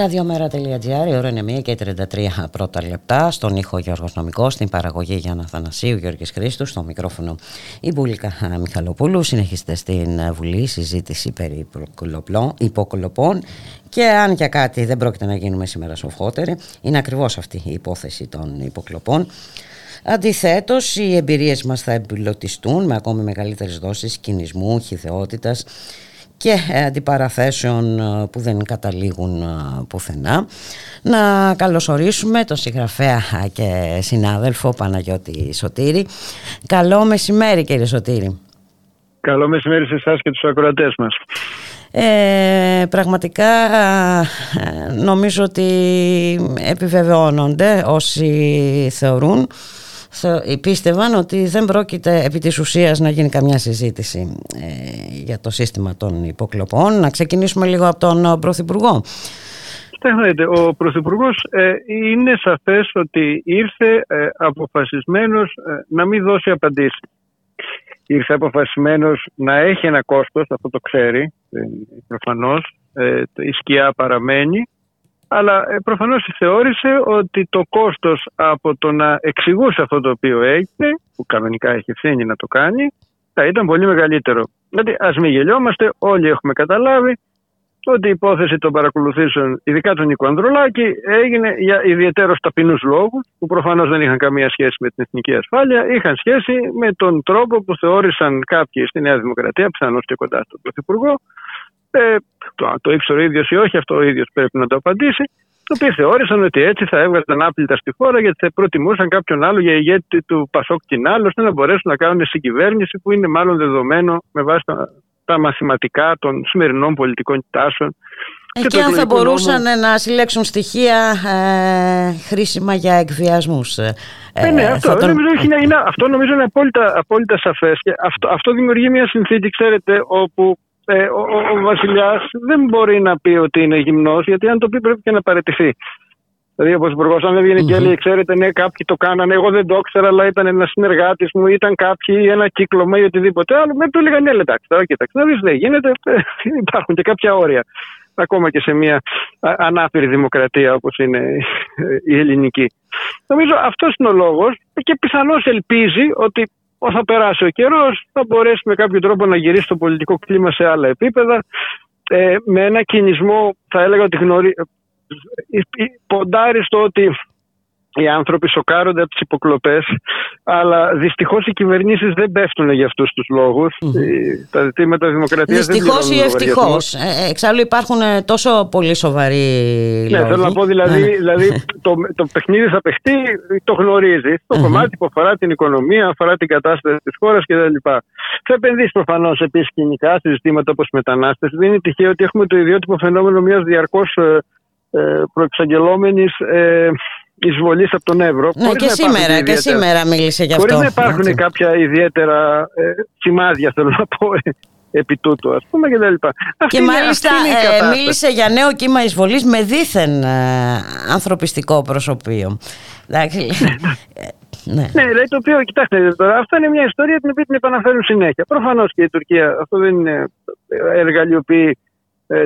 Ραδιομέρα.gr, η ώρα είναι 1 και 33 πρώτα λεπτά. Στον ήχο Γιώργος Νομικός, στην παραγωγή Γιάννα Θανασίου, Γιώργης Χρήστου, στο μικρόφωνο η Μπουλίκα Μιχαλοπούλου. Συνεχίστε στην Βουλή συζήτηση περί υποκολοπών και αν για κάτι δεν πρόκειται να γίνουμε σήμερα σοφότεροι, είναι ακριβώς αυτή η υπόθεση των υποκλοπών. Αντιθέτως, οι εμπειρίες μας θα εμπλωτιστούν με ακόμη μεγαλύτερες δόσεις κινησμού, χιδεότητας και αντιπαραθέσεων ε, που δεν καταλήγουν ε, πουθενά. Να καλωσορίσουμε τον συγγραφέα και συνάδελφο Παναγιώτη Σωτήρη. Καλό μεσημέρι κύριε Σωτήρη. Καλό μεσημέρι σε εσάς και τους ακροατές μας. Ε, πραγματικά ε, νομίζω ότι επιβεβαιώνονται όσοι θεωρούν πίστευαν ότι δεν πρόκειται επί της ουσίας να γίνει καμιά συζήτηση ε, για το σύστημα των υποκλοπών. Να ξεκινήσουμε λίγο από τον Πρωθυπουργό. Κοιτάξτε, ο Πρωθυπουργός ε, είναι σαφές ότι ήρθε ε, αποφασισμένος ε, να μην δώσει απαντήσεις. Ήρθε αποφασισμένος να έχει ένα κόστος, αυτό το ξέρει προφανώς, η σκιά παραμένει αλλά ε, προφανώς θεώρησε ότι το κόστος από το να εξηγούσε αυτό το οποίο έγινε, που κανονικά έχει ευθύνη να το κάνει, θα ήταν πολύ μεγαλύτερο. Δηλαδή ας μην γελιόμαστε, όλοι έχουμε καταλάβει ότι η υπόθεση των παρακολουθήσεων, ειδικά του Νίκο Ανδρουλάκη, έγινε για ιδιαίτερος ταπεινούς λόγους, που προφανώς δεν είχαν καμία σχέση με την εθνική ασφάλεια, είχαν σχέση με τον τρόπο που θεώρησαν κάποιοι στη Νέα Δημοκρατία, πιθανώς και κοντά στον Πρωθυπουργό, ε, το, το ήξερε ο ίδιος ή όχι, αυτό ο ίδιος πρέπει να το απαντήσει. Το οποίο θεώρησαν ότι έτσι θα έβγαζαν άπλυτα στη χώρα γιατί θα προτιμούσαν κάποιον άλλο για ηγέτη του Πασόκ Κινάλ ώστε να μπορέσουν να κάνουν συγκυβέρνηση που είναι μάλλον δεδομένο με βάση τα, τα μαθηματικά των σημερινών πολιτικών τάσεων. Εκεί αν θα μπορούσαν να συλλέξουν στοιχεία ε, χρήσιμα για εκβιασμούς. Ε, ε, ναι, αυτό, τον... νομίζω, είναι, αυτό νομίζω είναι απόλυτα, απόλυτα σαφές και αυτό, αυτό δημιουργεί μια συνθήκη, ξέρετε, όπου ε, ο, ο, ο Βασιλιάς δεν μπορεί να πει ότι είναι γυμνός, γιατί αν το πει πρέπει και να παραιτηθεί. Δηλαδή, ο Υπουργό, αν δεν βγαίνει mm-hmm. και λέει, ξέρετε, ναι, κάποιοι το κάνανε, εγώ δεν το ήξερα, αλλά ήταν ένας συνεργάτης μου, ήταν κάποιοι, ένα κύκλωμα ή οτιδήποτε άλλο. Με το έλεγαν, ναι, εντάξει, τώρα κοίταξε, να δεις, δεν γίνεται, ε, υπάρχουν και κάποια όρια. Ακόμα και σε μια ανάπηρη δημοκρατία όπως είναι η ελληνική. Νομίζω αυτός είναι ο λόγος και πιθανώς ελπίζει ότι θα περάσει ο καιρός, θα μπορέσει με κάποιο τρόπο να γυρίσει το πολιτικό κλίμα σε άλλα επίπεδα. Ε, με ένα κινησμό, θα έλεγα ότι γνωρί... Ε, ε, ποντάρει στο ότι οι άνθρωποι σοκάρονται από τις υποκλοπές, αλλά δυστυχώς οι κυβερνήσεις δεν πέφτουν για αυτούς τους λόγους. Τα ζητήματα δημοκρατίας δεν Δυστυχώς ή ευτυχώς. Ε, εξάλλου υπάρχουν ε, τόσο πολύ σοβαροί ναι, λόγοι. θέλω να πω δηλαδή, Ναι, ναι. δηλαδή το, το παιχνίδι θα παιχτεί, το γνωρίζει. Το κομμάτι που αφορά την οικονομία, αφορά την κατάσταση της χώρας κτλ. Θα επενδύσει προφανώς επίσης κοινικά σε ζητήματα όπως μετανάστες. Δεν είναι τυχαίο ότι έχουμε το ιδιότυπο φαινόμενο μιας διαρκώς ε, ε, προεξαγγελόμενης ε, εισβολής από τον Εύρο. Ναι, χωρίς και να υπάρχουν σήμερα, και ιδιαίτερα- σήμερα μίλησε γι' αυτό. Χωρίς να υπάρχουν έτσι. κάποια ιδιαίτερα ε, σημάδια, θέλω να πω, ε, επί τούτου, ας πούμε, και τα λοιπά. Αυτή Και είναι- μάλιστα αυτή είναι η ε, κατάσταση. μίλησε για νέο κύμα εισβολής με δίθεν ε, ανθρωπιστικό προσωπείο. Εντάξει. ε, ναι. Ναι, δηλαδή το οποίο, κοιτάξτε τώρα, αυτό είναι μια ιστορία την οποία την επαναφέρουν συνέχεια. Προφανώς και η Τουρκία αυτό δεν είναι ε, εργαλειοποιεί ε,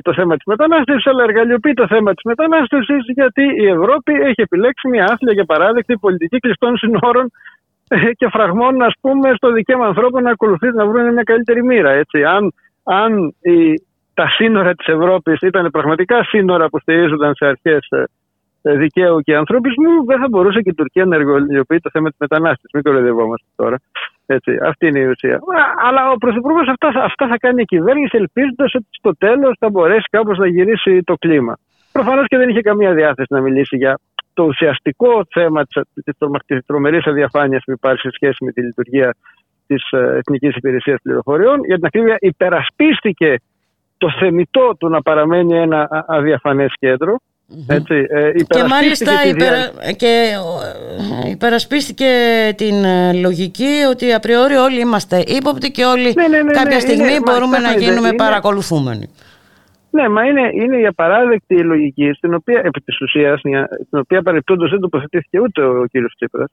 το θέμα της μετανάστευσης, αλλά εργαλειοποιεί το θέμα της μετανάστευσης γιατί η Ευρώπη έχει επιλέξει μια άθλια και παράδεκτη πολιτική κλειστών συνόρων ε, και φραγμών, ας πούμε, στο δικαίωμα ανθρώπων να ακολουθήσουν να βρουν μια καλύτερη μοίρα. Έτσι. Αν, αν η, τα σύνορα της Ευρώπης ήταν πραγματικά σύνορα που στηρίζονταν σε αρχές δικαίου και ανθρωπισμού, δεν θα μπορούσε και η Τουρκία να εργαλειοποιεί το θέμα της μετανάστευσης. Μην κοροϊδευόμαστε τώρα. Έτσι, αυτή είναι η ουσία. Α, Αλλά ο Πρωθυπουργός αυτά, θα- αυτά θα κάνει η κυβέρνηση, ελπίζοντας ότι στο τέλος θα μπορέσει κάπως να γυρίσει το κλίμα. Προφανώς και δεν είχε καμία διάθεση να μιλήσει για το ουσιαστικό θέμα τη τρομερής αδιαφάνειας που υπάρχει σε σχέση με τη λειτουργία της Εθνικής Υπηρεσίας Πληροφοριών. Για την ακρίβεια, υπερασπίστηκε το θεμητό του να παραμένει ένα α- αδιαφανές κέντρο. Έτσι, ε, Και υπερασπίστηκε μάλιστα τη υπερα... δια- και ε, υπερασπίστηκε την ε, λογική ότι απριόρι όλοι είμαστε ύποπτοι και όλοι Ναι, ναι, ναι, κάποια ναι, στιγμή είναι- μα, μπορούμε να κοιτάξτε, γίνουμε είναι- παρακολουθούμενοι. Ναι, μα είναι, είναι η απαράδεκτη λογική, στην οποία, επί της ουσίας, μια- στην οποία παρεπτόντως δεν τοποθετήθηκε ούτε ο κύριος Τσίπρας,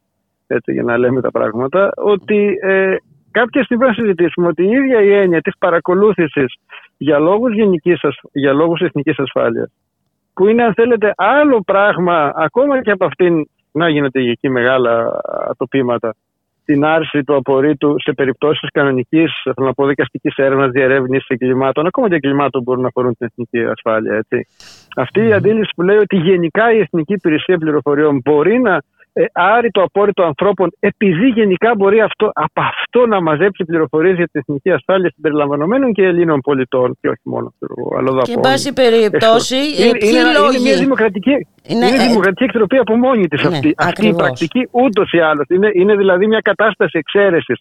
έτσι, για να λέμε τα πράγματα, ότι ε, κάποια στιγμή να συζητήσουμε ότι η ίδια η έννοια της παρακολούθησης για λόγους, γενικής, ασ- για λόγους εθνικής ασφάλειας, που είναι αν θέλετε άλλο πράγμα ακόμα και από αυτήν να γίνεται εκεί μεγάλα ατοπήματα την άρση του απορρίτου σε περιπτώσεις κανονικής δικαστική έρευνας, διερεύνησης εγκλημάτων, ακόμα και εγκλημάτων που μπορούν να αφορούν την εθνική ασφάλεια. Έτσι. Αυτή η αντίληψη που λέει ότι γενικά η Εθνική Υπηρεσία Πληροφοριών μπορεί να ε, άρει το απόρριτο ανθρώπων επειδή γενικά μπορεί αυτό, από αυτό να μαζέψει πληροφορίες για την εθνική ασφάλεια συμπεριλαμβανομένων και Ελλήνων πολιτών και όχι μόνο ξέρω εγώ, αλλοδαπών. Και εν πάση περιπτώσει, Είναι, ε, είναι, ποιοι ένα- είναι λόγοι- μια δημοκρατική, Είναι, είναι, ε, δημοκρατική εκτροπή από μόνη της ναι, αυτή. αυτή η ακριβώς. πρακτική ούτως ή άλλως. Είναι, είναι δηλαδή μια κατάσταση εξαίρεσης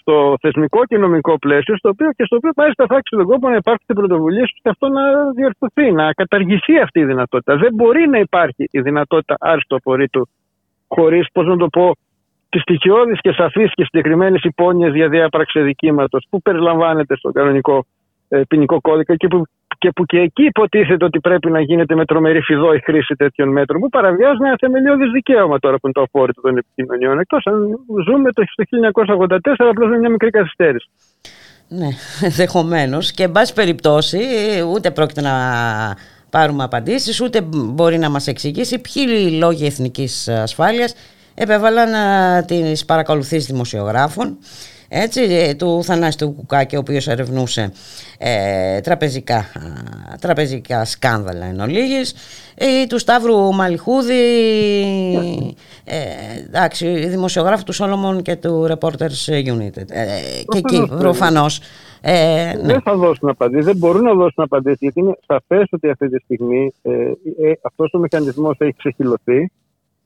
στο θεσμικό και νομικό πλαίσιο, στο οποίο και στο οποίο μάλιστα θα άξει τον κόπο να υπάρξουν πρωτοβουλίες ώστε αυτό να διορθωθεί, να καταργηθεί αυτή η δυνατότητα. Δεν μπορεί να υπάρχει η δυνατότητα άριστο απορρίτου χωρίς, πώς να το πω, τις στοιχειώδεις και σαφείς και συγκεκριμένες υπόνοιες για διάπραξη δικήματο που περιλαμβάνεται στο κανονικό ε, ποινικό κώδικα και που, και που και εκεί υποτίθεται ότι πρέπει να γίνεται με τρομερή φιδό η χρήση τέτοιων μέτρων που παραβιάζουν ένα θεμελιώδης δικαίωμα τώρα που είναι το απόρριτο των επικοινωνιών. Εκτός αν ζούμε το στο 1984 απλώς με μια μικρή καθυστέρηση. Ναι, ενδεχομένως. Και εν πάση περιπτώσει, ούτε πρόκειται να πάρουμε απαντήσεις, ούτε μπορεί να μας εξηγήσει ποιοι λόγοι εθνικής ασφάλειας επέβαλαν α, τις παρακολουθήσεις δημοσιογράφων έτσι, ε, του Θανάση του Κουκάκη ο οποίος ερευνούσε ε, τραπεζικά, α, τραπεζικά σκάνδαλα εν ολίγης, ή του Σταύρου Μαλιχούδη ε, εντάξει, δημοσιογράφου του Solomon και του Reporters Unit ε, και εκεί προφανώς ε, ναι. Δεν θα δώσουν απαντήσεις, δεν μπορούν να δώσουν απαντήσεις, γιατί είναι σαφές ότι αυτή τη στιγμή ε, ε, αυτός ο μηχανισμός έχει ξεχυλωθεί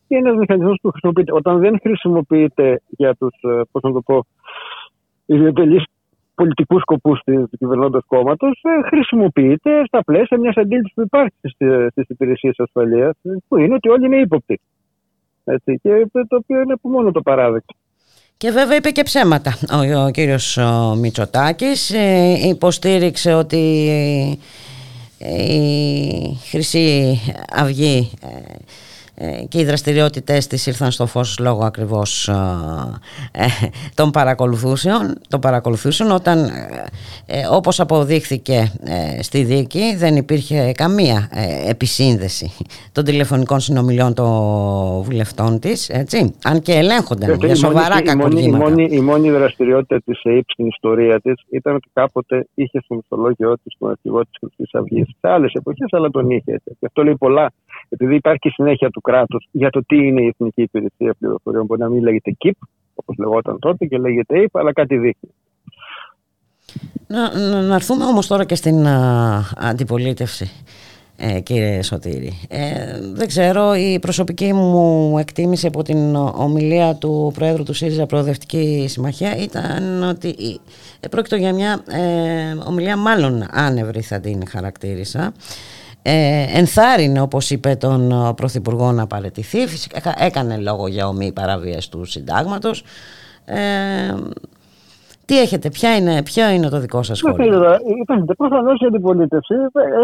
και είναι ένας μηχανισμός που χρησιμοποιείται. Όταν δεν χρησιμοποιείται για τους, πώς να το πω, ιδιωτελεί πολιτικούς σκοπούς του κυβερνώντο κόμματος, ε, χρησιμοποιείται στα πλαίσια μιας αντίληψης που υπάρχει στις υπηρεσίες ασφαλείας, που είναι ότι όλοι είναι ύποπτοι. Έτσι, και το οποίο είναι από μόνο το παράδειγμα. Και βέβαια είπε και ψέματα ο, ο κύριος ο Μητσοτάκης. Ε, υποστήριξε ότι ε, η Χρυσή Αυγή ε, και οι δραστηριότητες της ήρθαν στο φως λόγω ακριβώς ε, των παρακολουθούσεων, των παρακολουθούσεων όταν ε, όπως αποδείχθηκε ε, στη δίκη δεν υπήρχε καμία ε, επισύνδεση των τηλεφωνικών συνομιλιών των βουλευτών της έτσι, αν και ελέγχονταν για σοβαρά κακουργήματα. Η μόνη, η μόνη δραστηριότητα της ΕΕΠ στην ιστορία της ήταν ότι κάποτε είχε στο μυθολόγιο της τον αρχηγό της Χρυσής Αυγής σε άλλες εποχές αλλά τον είχε. Και αυτό λέει πολλά επειδή υπάρχει συνέχεια του κράτους για το τι είναι η Εθνική Υπηρεσία Πληροφοριών. Μπορεί να μην λέγεται ΚΙΠ, όπως λεγόταν τότε, και λέγεται ΕΙΠ, αλλά κάτι δείχνει. Να, να, να έρθουμε όμως τώρα και στην α, αντιπολίτευση ε, κύριε Σωτήρη. Ε, δεν ξέρω, η προσωπική μου εκτίμηση από την ομιλία του Πρόεδρου του ΣΥΡΙΖΑ Προοδευτική Συμμαχία ήταν ότι ε, πρόκειται για μια ε, ομιλία μάλλον άνευρη θα την χαρακτήρισα. Ε, ενθάρρυνε όπως είπε τον Πρωθυπουργό να παρετηθεί φυσικά έκανε λόγο για ομή παραβίαση του συντάγματος ε, τι έχετε, ποια είναι, ποιο είναι το δικό σας σχόλιο; Κοιτάξτε, προφανώς η αντιπολίτευση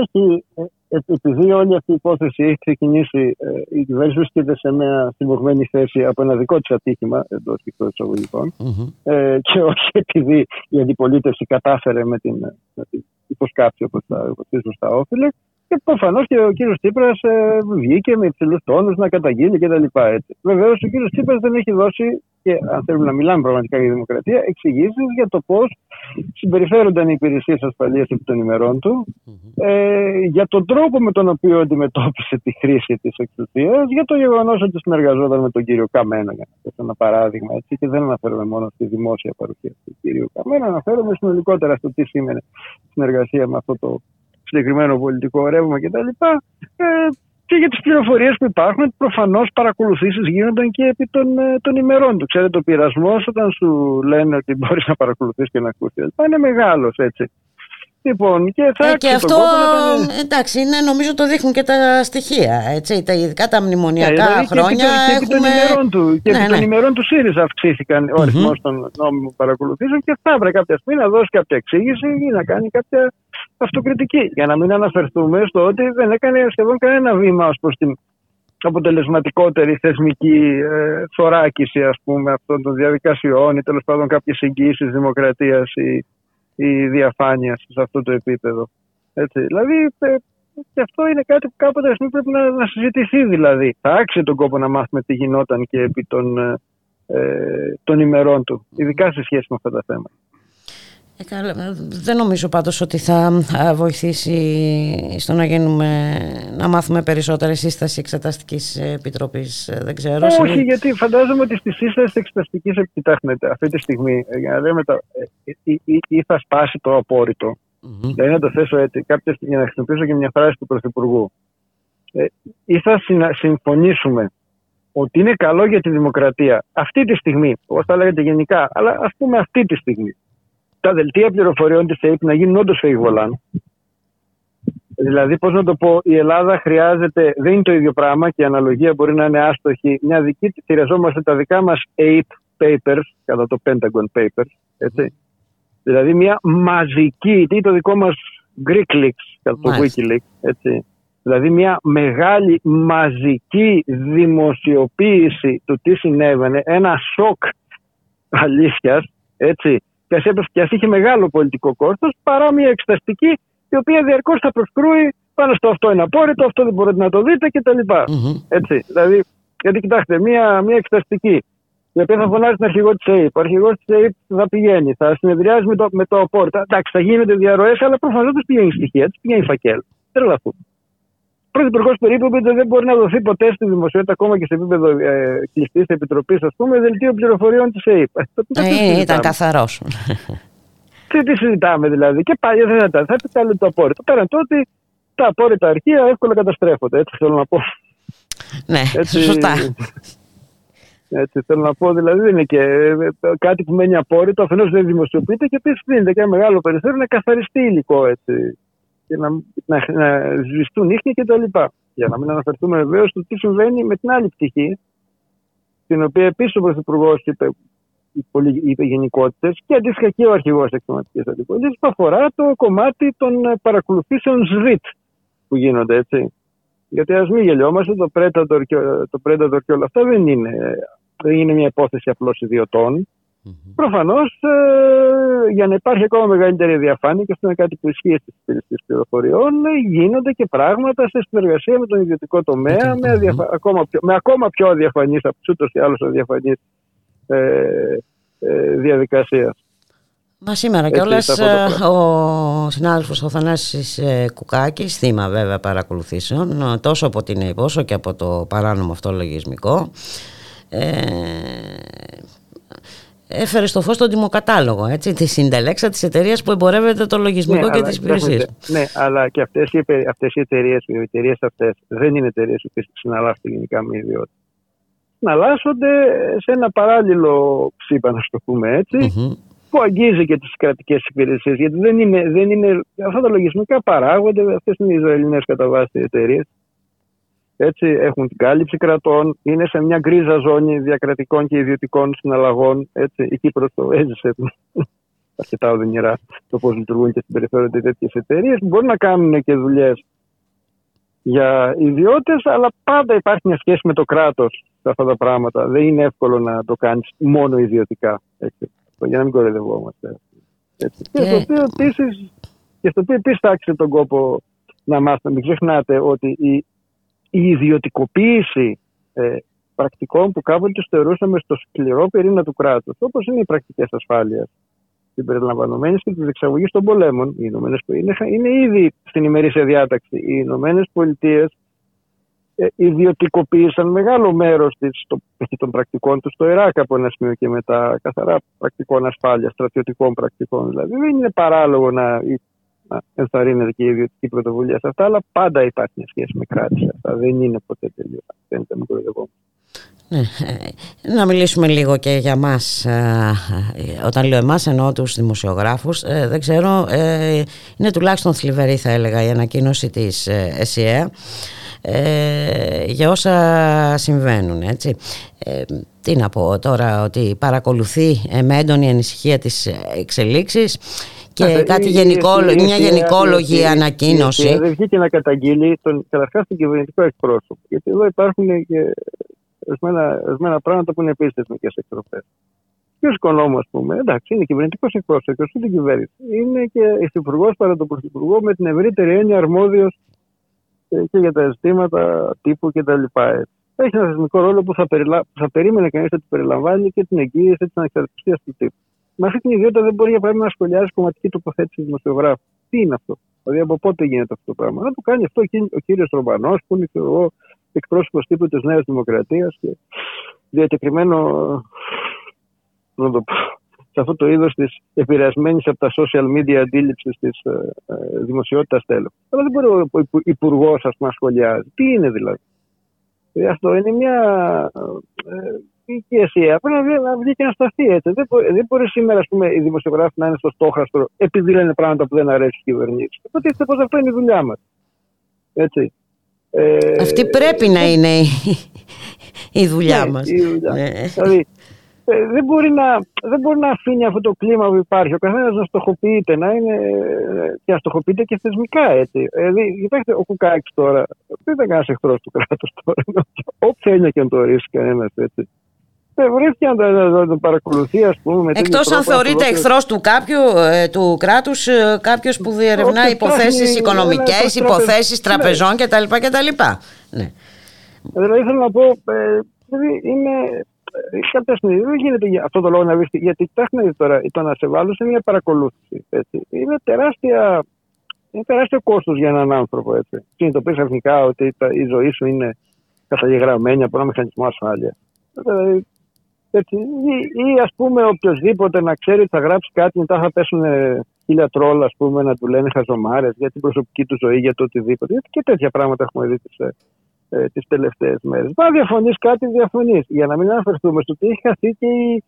έχει, ε, επειδή όλη αυτή η υπόθεση έχει ξεκινήσει, ε, η κυβέρνηση βρίσκεται σε μια συμβογμένη θέση από ένα δικό της ατύχημα εντός και εκτός εισαγωγικών. Mm-hmm. Ε, και όχι επειδή η αντιπολίτευση κατάφερε με την, με την υποσκάψη όπως τα, τα όφιλε. Και προφανώς και ο κύριος Τσίπρας ε, βγήκε με υψηλούς τόνους να καταγγείλει κτλ. Βεβαίως ο κύριος Τσίπρας δεν έχει δώσει, και αν θέλουμε να μιλάμε πραγματικά για δημοκρατία, εξηγήσεις για το πώς συμπεριφέρονταν οι υπηρεσίες ασφαλείας επί των ημερών του, ε, για τον τρόπο με τον οποίο αντιμετώπισε τη χρήση της εξουσίας, για το γεγονός ότι συνεργαζόταν με τον κύριο Καμένα, για να θέσω ένα παράδειγμα. Έτσι, και δεν αναφέρομαι μόνο στη δημόσια παρουσία του κύριου Καμένα, αναφέρομαι συνολικότερα στο τι σήμαινε συνεργασία με αυτό το συγκεκριμένο πολιτικό ρεύμα κτλ. Ε, και για τις πληροφορίες που υπάρχουν, προφανώς παρακολουθήσεις γίνονταν και επί των, ε, των ημερών του. Ξέρετε, ο πειρασμός όταν σου λένε ότι μπορείς να παρακολουθεί και να ακούσει, είναι μεγάλος έτσι. Λοιπόν, και θα ε, και αυτό, να... εντάξει, είναι, νομίζω το δείχνουν και τα στοιχεία, έτσι, τα, ειδικά τα μνημονιακά ε, δηλαδή χρόνια. Και, έχουμε... και, των ημερών του, και ναι, των ναι. ημερών του ΣΥΡΙΖΑ αυξήθηκαν ο αριθμός mm-hmm. των νόμιμων παρακολουθήσεων και θα έπρεπε κάποια στιγμή να δώσει κάποια εξήγηση ή να κάνει κάποια αυτοκριτική. Για να μην αναφερθούμε στο ότι δεν έκανε σχεδόν κανένα βήμα ως προς την αποτελεσματικότερη θεσμική ε, θωράκιση ας πούμε, αυτών των διαδικασιών ή τέλος πάντων κάποιες εγγύησει δημοκρατίας ή, ή διαφάνειας σε αυτό το επίπεδο. Έτσι. Δηλαδή, ε, και αυτό είναι κάτι που κάποτε πρέπει να, να συζητηθεί δηλαδή. Θα άξιζε τον κόπο να μάθουμε τι γινόταν και επί των, ε, ε των ημερών του, ειδικά σε σχέση με αυτά τα θέματα. Ε, δεν νομίζω πάντως ότι θα βοηθήσει στο να γίνουμε, να μάθουμε περισσότερη σύσταση εξεταστικής επιτροπής. Ε, δεν ξέρω. Όχι, γιατί φαντάζομαι ότι στη σύσταση εξεταστικής επιτάχνεται αυτή τη στιγμή, ε, για να λέμε το, ή, ή, ή θα σπάσει το απόρριτο. Mm-hmm. Δηλαδή να το θέσω έτσι, κάποια, για να χρησιμοποιήσω και μια φράση του Πρωθυπουργού. Ε, ή θα συμφωνήσουμε ότι είναι καλό για τη δημοκρατία αυτή τη στιγμή, όπως θα λέγατε γενικά, αλλά ας πούμε αυτή τη στιγμή τα δελτία πληροφοριών της ΕΕΠ να γίνουν όντως φεγγολάν. Δηλαδή, πώς να το πω, η Ελλάδα χρειάζεται, δεν είναι το ίδιο πράγμα και η αναλογία μπορεί να είναι άστοχη. Μια δική τη, χρειαζόμαστε τα δικά μας ΑΕΠ papers, κατά το Pentagon papers, έτσι. Δηλαδή, μια μαζική, ή το δικό μας Greek leaks, κατά το Wikileaks, έτσι. Δηλαδή, μια μεγάλη μαζική δημοσιοποίηση του τι συνέβαινε, ένα σοκ αλήθειας, έτσι, και ας είχε μεγάλο πολιτικό κόστος, παρά μια εξεταστική η οποία διαρκώς θα προσκρούει πάνω στο αυτό είναι απόρριτο, αυτό δεν μπορείτε να το δείτε κτλ. Mm-hmm. Έτσι. Δηλαδή, γιατί κοιτάξτε, μια, μια εξεταστική η οποία θα φωνάζει τον αρχηγό της ΑΕΠ. Ο αρχηγός της ΑΕΠ θα πηγαίνει, θα συνεδριάζει με το, με το απόρριτο. Εντάξει, θα γίνονται διαρροές, αλλά προφανώς δεν πηγαίνει στοιχεία, τη πηγαίνει φακέλ. Τρελαθούν πρωθυπουργός περίπου ότι δεν μπορεί να δοθεί ποτέ στη δημοσιότητα, ακόμα και σε επίπεδο ε, κλειστής επιτροπής, ας πούμε, δελτίο πληροφοριών της ΕΕΠ. Ε, ήταν καθαρός. Τι, τι συζητάμε δηλαδή. Και πάλι δεν ήταν. Θα πει το απόρριτο. Πέραν το ότι τα απόρριτα αρχεία εύκολα καταστρέφονται. Έτσι θέλω να πω. Ναι, έτσι, σωστά. Έτσι θέλω να πω, δηλαδή δεν είναι και ε, κάτι που μένει απόρριτο, αφενός δεν δημοσιοποιείται και επίσης δίνεται και ένα μεγάλο περιθώριο να καθαριστεί υλικό έτσι και να, να, να σβηστούν ίχνη κτλ. Για να μην αναφερθούμε βεβαίως στο τι συμβαίνει με την άλλη πτυχή, την οποία επίσης ο Πρωθυπουργός είπε, είπε γενικότητες και αντίστοιχα και ο αρχηγός τη εξωματική αντιπολίτευσης, που αφορά το κομμάτι των παρακολουθήσεων ΣΒΙΤ που γίνονται έτσι. Γιατί ας μην γελιόμαστε, το Predator, και, το Predator και όλα αυτά δεν είναι, δεν είναι μια υπόθεση απλώς ιδιωτών. Mm-hmm. Προφανώς ε, για να υπάρχει ακόμα μεγαλύτερη διαφάνεια, και αυτό είναι κάτι που ισχύει στις υπηρεσίες πληροφοριών, γίνονται και πράγματα σε συνεργασία με τον ιδιωτικό τομέα, με, αδιαφα... ακόμα, πιο, με ακόμα πιο αδιαφανείς από τους ούτως ή άλλως αδιαφανείς ε, ε, διαδικασία. Μα σήμερα κιόλας ο συνάδελφος ο Θανάσης Κουκάκης, θύμα βέβαια παρακολουθήσεων, τόσο από την ΕΕΠ όσο και από το παράνομο αυτό λογισμικό, ε, έφερε στο φως τον τιμοκατάλογο, έτσι, της συντελέξα της εταιρείας που εμπορεύεται το λογισμικό ναι, και τις υπηρεσίες. Ναι, αλλά και αυτές οι, αυτές οι εταιρείες, οι εταιρείες αυτές δεν είναι εταιρείες που συναλλάσσονται γενικά με ιδιότητα. Συναλλάσσονται σε ένα παράλληλο ψήπα, να το πούμε που αγγίζει και τις κρατικές υπηρεσίες, γιατί δεν είναι, δεν είναι, αυτά τα λογισμικά παράγονται, αυτές είναι οι Ισραηλινές κατά βάση εταιρείες έτσι, έχουν την κάλυψη κρατών, είναι σε μια γκρίζα ζώνη διακρατικών και ιδιωτικών συναλλαγών. Έτσι. Η Κύπρος το έζησε αρκετά οδυνηρά το πώς λειτουργούν και συμπεριφέρονται τέτοιες εταιρείες. Μπορεί να κάνουν και δουλειές για ιδιώτες, αλλά πάντα υπάρχει μια σχέση με το κράτος σε αυτά τα πράγματα. Δεν είναι εύκολο να το κάνεις μόνο ιδιωτικά. Έτσι. Για να μην κοροϊδευόμαστε. Έτσι. Και, στο οποίο επίση και στο οποίο επίσης θα άξιζε τον κόπο να μάθουμε. Μην ξεχνάτε ότι η η ιδιωτικοποίηση ε, πρακτικών που κάποτε τους θεωρούσαμε στο σκληρό πυρήνα του κράτους, όπως είναι οι πρακτικές ασφάλειας, συμπεριλαμβανομένες και της εξαγωγής των πολέμων, οι Ηνωμένες, είναι, είναι ήδη στην ημερήσια διάταξη. Οι Ηνωμένες Πολιτείες ε, ιδιωτικοποίησαν μεγάλο μέρος των πρακτικών τους στο Ιράκ από ένα σημείο και μετά, καθαρά πρακτικών ασφάλειας, στρατιωτικών πρακτικών. Δηλαδή δεν είναι παράλογο να να ενθαρρύνεται και η ιδιωτική πρωτοβουλία σε αυτά, αλλά πάντα υπάρχει μια σχέση με κράτη σε αυτά. Δεν είναι ποτέ τελείως. Δεν είναι μικρό ναι, ε, να μιλήσουμε λίγο και για μας ε, όταν λέω εμάς εννοώ τους δημοσιογράφους ε, δεν ξέρω είναι τουλάχιστον θλιβερή θα έλεγα η ανακοίνωση της ΕΣΥΕ για όσα συμβαίνουν έτσι. τι να πω τώρα ότι παρακολουθεί με έντονη ανησυχία τις εξελίξεις και κάτι γενικό, μια γενικόλογη ανακοίνωση. Δεν βγήκε να καταγγείλει τον, καταρχά τον κυβερνητικό εκπρόσωπο. Γιατί εδώ υπάρχουν και ορισμένα πράγματα που είναι επίση θεσμικέ εκτροπέ. Και ο οικονόμο, α πούμε, εντάξει, είναι κυβερνητικό εκπρόσωπο και την κυβέρνηση. Είναι και υφυπουργό παρά τον πρωθυπουργό με την ευρύτερη έννοια αρμόδιο ε, και για τα ζητήματα τύπου κτλ. Έχει ένα θεσμικό ρόλο που θα, περιλα... που θα περίμενε κανεί ότι περιλαμβάνει και την εγγύηση τη ανεξαρτησία του τύπου με αυτή την ιδιότητα δεν μπορεί για παράδειγμα να σχολιάζει κομματική τοποθέτηση δημοσιογράφου. Τι είναι αυτό; Δηλαδή από πότε γίνεται αυτό το πράγμα; Να το κάνει αυτό ο κύριος Ρομπανός, που είναι εγώ εκπρόσωπος τύπου της Νέας Δημοκρατίας και διακεκριμένο να το πω, σε αυτό το είδος της επηρεασμένης από τα social media αντίληψης της ε, ε, δημοσιότητας τέλος. Αλλά δεν μπορεί ο υπουργός να σχολιάζει. Τι είναι δηλαδή; Δηλαδή αυτό είναι μια ε, η ηγεσία πρέπει να βγει και να σταθεί έτσι. Δεν, μπορεί, δεν μπορεί σήμερα πούμε, οι δημοσιογράφοι να είναι στο στόχαστρο επειδή λένε πράγματα που δεν αρέσουν στις κυβερνήσεις. Υποτίθεται πω αυτό είναι η δουλειά μας. Έτσι. Ε, Αυτή πρέπει να είναι η, η δουλειά ναι, μας. Ναι. Δηλαδή, ε, δεν, μπορεί να, δεν μπορεί να αφήνει αυτό το κλίμα που υπάρχει. Ο καθένας να στοχοποιείται, να είναι και να στοχοποιείται και θεσμικά έτσι. Δηλαδή, κοιτάξτε, ο Κουκάκης τώρα δεν ήταν κανένας εχθρός του κράτους τώρα. Όποια είναι και να το ορίσει κανένας έτσι. Ε, βρέθηκε να το παρακολουθεί, ας πούμε. Εκτός αν θεωρείται εχθρός του κάποιου, ε, του κράτους, ε, κάποιος που διερευνά υποθέσεις οικονομικές, υποθέσεις τραπεζών κτλ. κτλ. Ναι. Δηλαδή θέλω να πω, δηλαδή είναι. Κάποια στιγμή δεν γίνεται για αυτό το λόγο να βρεις. Γιατί κοιτάξτε τώρα, το να σε βάλω σε μια παρακολούθηση. Έτσι. Είναι τεράστια. Είναι τεράστιο κόστος για έναν άνθρωπο. Έτσι. Συνειδητοποιείς ξαφνικά ότι η ζωή σου είναι καταγεγραμμένη από ένα μηχανισμό ασφάλειας. Δηλαδή, έτσι, ή, ή ας πούμε οποιοδήποτε να ξέρει ότι θα γράψει κάτι μετά θα πέσουν χίλια τρόλ ας πούμε να του λένε χαζομάρες για την προσωπική του ζωή, για το οτιδήποτε. Γιατί και τέτοια πράγματα έχουμε δει τις, ε, τις τελευταίες μέρες. Μα διαφωνείς κάτι, διαφωνείς. Για να μην αναφερθούμε στο ότι έχει χαθεί και η,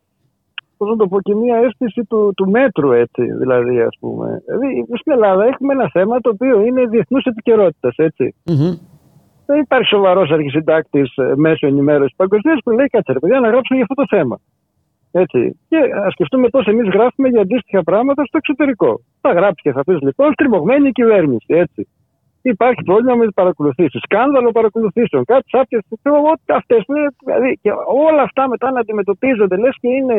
πώς να το πω, και μια αίσθηση του, του μέτρου έτσι, δηλαδή ας πούμε. Δηλαδή στην Ελλάδα έχουμε ένα θέμα το οποίο είναι διεθνούς επικαιρότητας, έτσι. Mm-hmm δεν υπάρχει σοβαρό αρχισυντάκτη ε, μέσω ενημέρωση παγκοσμίω που λέει κάτσε ρε παιδιά να γράψουμε για αυτό το θέμα. Έτσι. Και α σκεφτούμε πώ εμεί γράφουμε για αντίστοιχα πράγματα στο εξωτερικό. Θα γράψει και θα πει λοιπόν στριμωγμένη η κυβέρνηση. Έτσι. Υπάρχει πρόβλημα με τι παρακολουθήσει. Σκάνδαλο παρακολουθήσεων. Κάτι σάπιε. Ό,τι αυτέ. Δηλαδή, και όλα αυτά μετά να αντιμετωπίζονται λε και είναι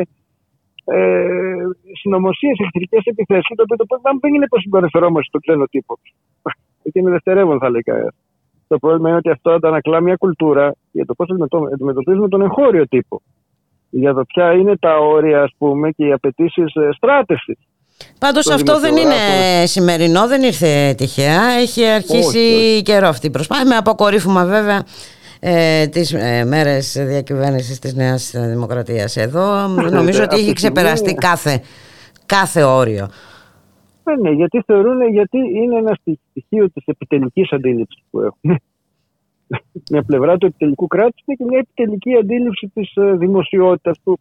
ε, συνωμοσίε εχθρικέ επιθέσει. Το οποίο δεν είναι πω συμπεριφερόμαστε στον ξένο τύπο. Και είναι δευτερεύον, θα λέει κανένα. Το πρόβλημα είναι ότι αυτό αντανακλά μια κουλτούρα για το πώς αντιμετωπίζουμε τον εγχώριο τύπο. Για το ποια είναι τα όρια, ας πούμε, και οι απαιτήσεις ε, στράτευσης Πάντως αυτό δεν είναι σημερινό, δεν ήρθε τυχαία. Έχει αρχίσει καιρό αυτή η προσπάθεια. Με αποκορύφωμα βέβαια ε, τις ε, μέρες διακυβέρνησης της Νέας Δημοκρατίας εδώ. Νομίζω ότι έχει ξεπεραστεί κάθε, κάθε όριο. Ναι, ναι, γιατί θεωρούν, γιατί είναι ένα στοιχείο της επιτελικής αντίληψης που έχουν. μια πλευρά του επιτελικού κράτους είναι και μια επιτελική αντίληψη της ε, δημοσιότητας που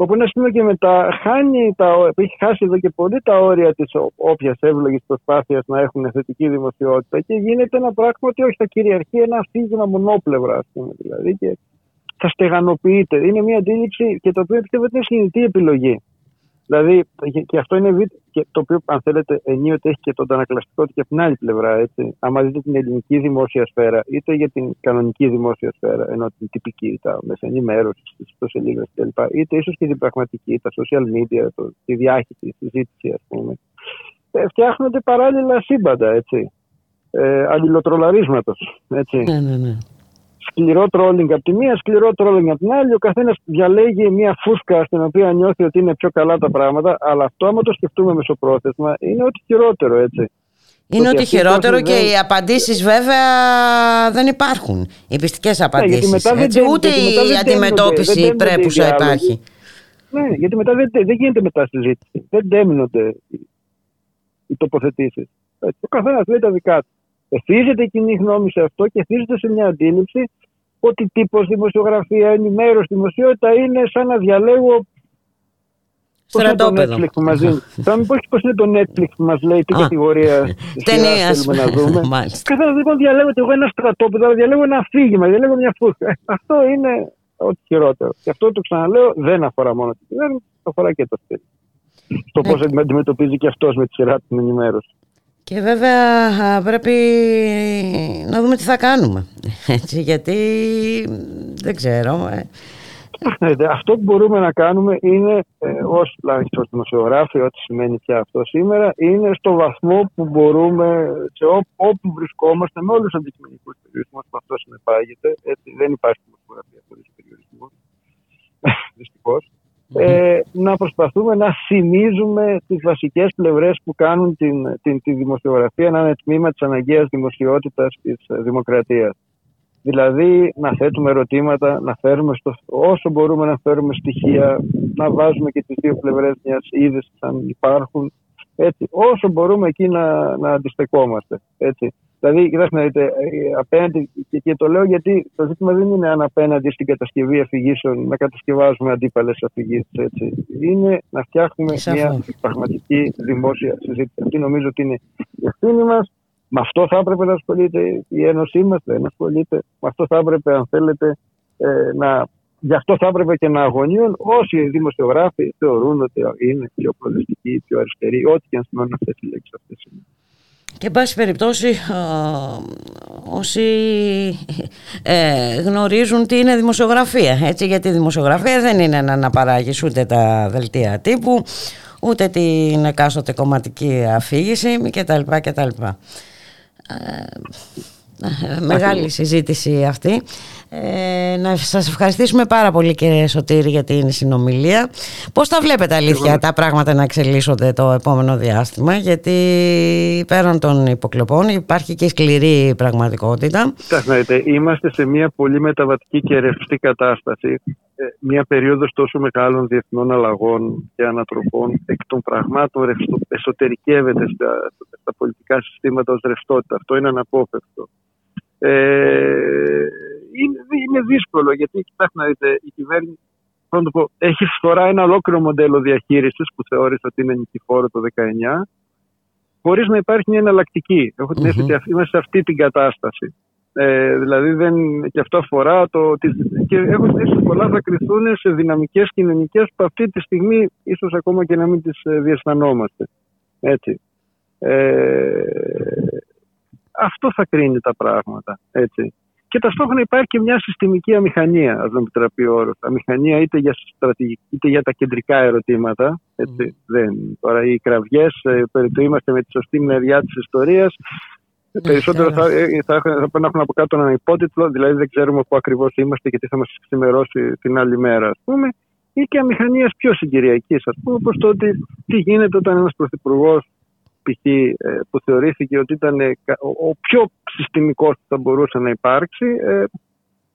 όπου ένα σημείο και μετά χάνει τα, έχει χάσει εδώ και πολύ τα όρια της όποιας εύλογης προσπάθειας να έχουν θετική δημοσιότητα και γίνεται ένα πράγμα ότι όχι, θα κυριαρχεί ένα αφήγημα μονόπλευρα, ας πούμε, δηλαδή, και θα στεγανοποιείται. Είναι μια αντίληψη και το οποίο πιστεύω ότι είναι συνειδητή επιλογή. Δηλαδή, και αυτό είναι και το οποίο, αν θέλετε, ενίοτε έχει και τον αντανακλαστικό του και από την άλλη πλευρά. Έτσι. Άμα δείτε την ελληνική δημόσια σφαίρα, είτε για την κανονική δημόσια σφαίρα, ενώ την τυπική, τα μέσα ενημέρωσης, τις ιστοσελίδες κλπ., είτε ίσως και την πραγματική, τα social media, το, τη διάχυση, τη συζήτηση, ας πούμε, ε, φτιάχνονται παράλληλα σύμπαντα, έτσι. Ε, αλληλοτρολαρίσματος. Ναι, ναι, ναι σκληρό τρόλινγκ από τη μία, σκληρό τρόλινγκ από την άλλη. Ο καθένας διαλέγει μια φούσκα στην οποία νιώθει ότι είναι πιο καλά τα πράγματα. Αλλά αυτό, άμα το σκεφτούμε μεσοπρόθεσμα, είναι ότι χειρότερο έτσι. Είναι ότι χειρότερο και οι απαντήσεις βέβαια δεν υπάρχουν. Οι πιστικές ναι, απαντήσεις. ούτε η αντιμετώπιση πρέπουσα υπάρχει. Ναι, γιατί μετά δεν, δεν γίνεται μετά συζήτηση. Δεν τέμνονται οι τοποθετήσεις. Ο καθένας λέει τα δικά του. Εθίζεται η κοινή γνώμη σε αυτό και εθίζεται σε μια αντίληψη ότι τύπος δημοσιογραφία, ενημέρωση, δημοσιότητα είναι σαν να διαλέγω Πώς είναι το Netflix που μας δίνει. Θα μου πω πώς είναι το Netflix που μας λέει τι κατηγορία ταινία θέλουμε να δούμε. Καθένα λοιπόν διαλέγω εγώ ένα στρατόπεδο, διαλέγω ένα αφήγημα, διαλέγω μια φούσκα. Αυτό είναι ό,τι χειρότερο. Και αυτό το ξαναλέω δεν αφορά μόνο την κυβέρνηση, αφορά και το στήριο. Στο πώς ναι. αντιμετωπίζει και αυτός με τη σειρά την ενημέρωση. Και βέβαια πρέπει να δούμε τι θα κάνουμε. Έτσι, γιατί δεν ξέρω. Ε. Αυτό που μπορούμε να κάνουμε είναι, ε, ως τουλάχιστον δημοσιογράφοι, ό,τι σημαίνει πια αυτό σήμερα, είναι στο βαθμό που μπορούμε, σε ό, όπου βρισκόμαστε, με όλους τους αντικειμενικούς περιορισμούς που αυτό συνεπάγεται. Έτσι, δεν υπάρχει δημοσιογραφία χωρίς περιορισμό. Δυστυχώς ε, να προσπαθούμε να θυμίζουμε τις βασικές πλευρές που κάνουν την, την, τη δημοσιογραφία να είναι τμήμα της αναγκαίας δημοσιότητας της δημοκρατίας. Δηλαδή να θέτουμε ερωτήματα, να φέρουμε στο, όσο μπορούμε να φέρουμε στοιχεία, να βάζουμε και τις δύο πλευρές μιας είδης αν υπάρχουν. Έτσι, όσο μπορούμε εκεί να, να αντιστεκόμαστε. Έτσι. Δηλαδή, κοιτάξτε να δείτε, ε, απέναντι, και, και, το λέω γιατί το ζήτημα δεν είναι αν απέναντι στην κατασκευή αφηγήσεων να κατασκευάζουμε αντίπαλες αφηγήσεις. Είναι να φτιάχνουμε μια πραγματική δημόσια συζήτηση. Αυτή νομίζω ότι είναι η ευθύνη μας. Με αυτό θα έπρεπε να ασχολείται η Ένωσή μα, δεν ασχολείται. Με αυτό θα έπρεπε, αν θέλετε, ε, να. Γι' αυτό θα έπρεπε και να αγωνίουν όσοι δημοσιογράφοι θεωρούν ότι είναι πιο προοδευτικοί, πιο αριστεροί, ό,τι και αν σημαίνουν αυτές οι λέξεις αυτές. Και εν πάση περιπτώσει όσοι ε, γνωρίζουν τι είναι δημοσιογραφία έτσι, γιατί η δημοσιογραφία δεν είναι να αναπαράγεις ούτε τα δελτία τύπου ούτε την εκάστοτε κομματική αφήγηση κτλ. κτλ. Ε, ε, μεγάλη συζήτηση αυτή. Ε, να σας ευχαριστήσουμε πάρα πολύ κύριε Σωτήρη για την συνομιλία. Πώς τα βλέπετε αλήθεια τα πράγματα να εξελίσσονται το επόμενο διάστημα; Γιατί πέραν των υποκλοπών υπάρχει και σκληρή πραγματικότητα. Κοιτάξτε, είμαστε σε μια πολύ μεταβατική και ρευστή κατάσταση. Ε, μια περίοδος τόσο μεγάλων διεθνών αλλαγών και ανατροπών εκ των πραγμάτων εσωτερικεύεται στα, στα πολιτικά συστήματα ως ρευστότητα. Αυτό είναι αναπόφευκτο. Ε, είναι, είναι δύσκολο γιατί κοιτάξτε να δείτε, η κυβέρνηση το πω, έχει φορά ένα ολόκληρο μοντέλο διαχείρισης που θεώρησε ότι είναι νικηφόρο το 19, χωρίς να υπάρχει μια εναλλακτική. Έχω την αίσθηση ότι είμαστε σε αυτή την κατάσταση. Ε, δηλαδή δεν, και αυτό αφορά το ότι και έχω την αίσθηση πολλά θα κρυθούν σε δυναμικές κοινωνικές που αυτή τη στιγμή ίσως ακόμα και να μην τις ε, διαισθανόμαστε. Έτσι. Ε, αυτό θα κρίνει τα πράγματα. Έτσι. Και ταυτόχρονα υπάρχει και μια συστημική αμηχανία, ας δεν επιτραπεί ο όρος. Αμηχανία είτε για, είτε για τα κεντρικά ερωτήματα. Έτσι, δεν. Τώρα οι κραυγές ε, περί του είμαστε με τη σωστή μεριά της ιστορίας. Ναι, περισσότερο θα, ε, θα, θα, πρέπει να έχουν από κάτω έναν υπότιτλο, δηλαδή δεν ξέρουμε πού ακριβώς είμαστε και τι θα μας ξημερώσει την άλλη μέρα, ας πούμε. ή και αμηχανίας πιο συγκυριακής, ας πούμε, όπως το ότι τι γίνεται όταν ένας πρωθυπουργός π.χ. Ε, που θεωρήθηκε ότι ήταν ο πιο συστημικός που θα μπορούσε να υπάρξει, ε,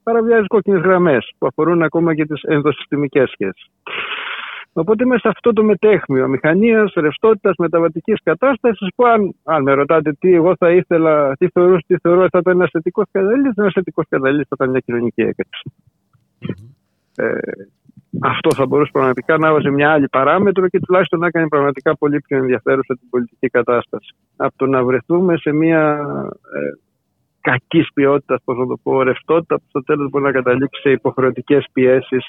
παραβιάζει κόκκινες γραμμές που αφορούν ακόμα και τις ενδοσυστημικές σχέσεις. Οπότε μέσα σε αυτό το μετέχμιο μηχανίας, ρευστότητας, μεταβατικής κατάστασης, που αν, αν με ρωτάτε τι εγώ θα ήθελα, τι θεωρώ, τι θεωρώ θα ήταν ένα θετικός καταλήτη, ένα θετικός καταλήτη θα ήταν μια κοινωνική έκρηξη. Ε, αυτό θα μπορούσε πραγματικά να έβαζε μια άλλη παράμετρο και τουλάχιστον να κάνει πραγματικά πολύ πιο ενδιαφέρουσα την πολιτική κατάσταση. Από το να βρεθούμε σε μια ε, κακής ποιότητας, πώς να το πω, ρευστότητα, που στο τέλος μπορεί να καταλήξει σε υποχρεωτικές πιέσεις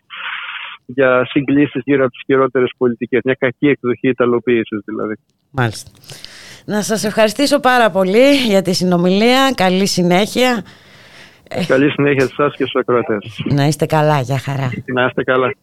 για συγκλήσεις γύρω από τις χειρότερες πολιτικές. Μια κακή εκδοχή ιταλοποίησης δηλαδή. Μάλιστα. Να σας ευχαριστήσω πάρα πολύ για τη συνομιλία. Καλή συνέχεια. Καλή συνέχεια σε εσάς και στους ακροατές. Να είστε καλά, για χαρά. Να είστε καλά.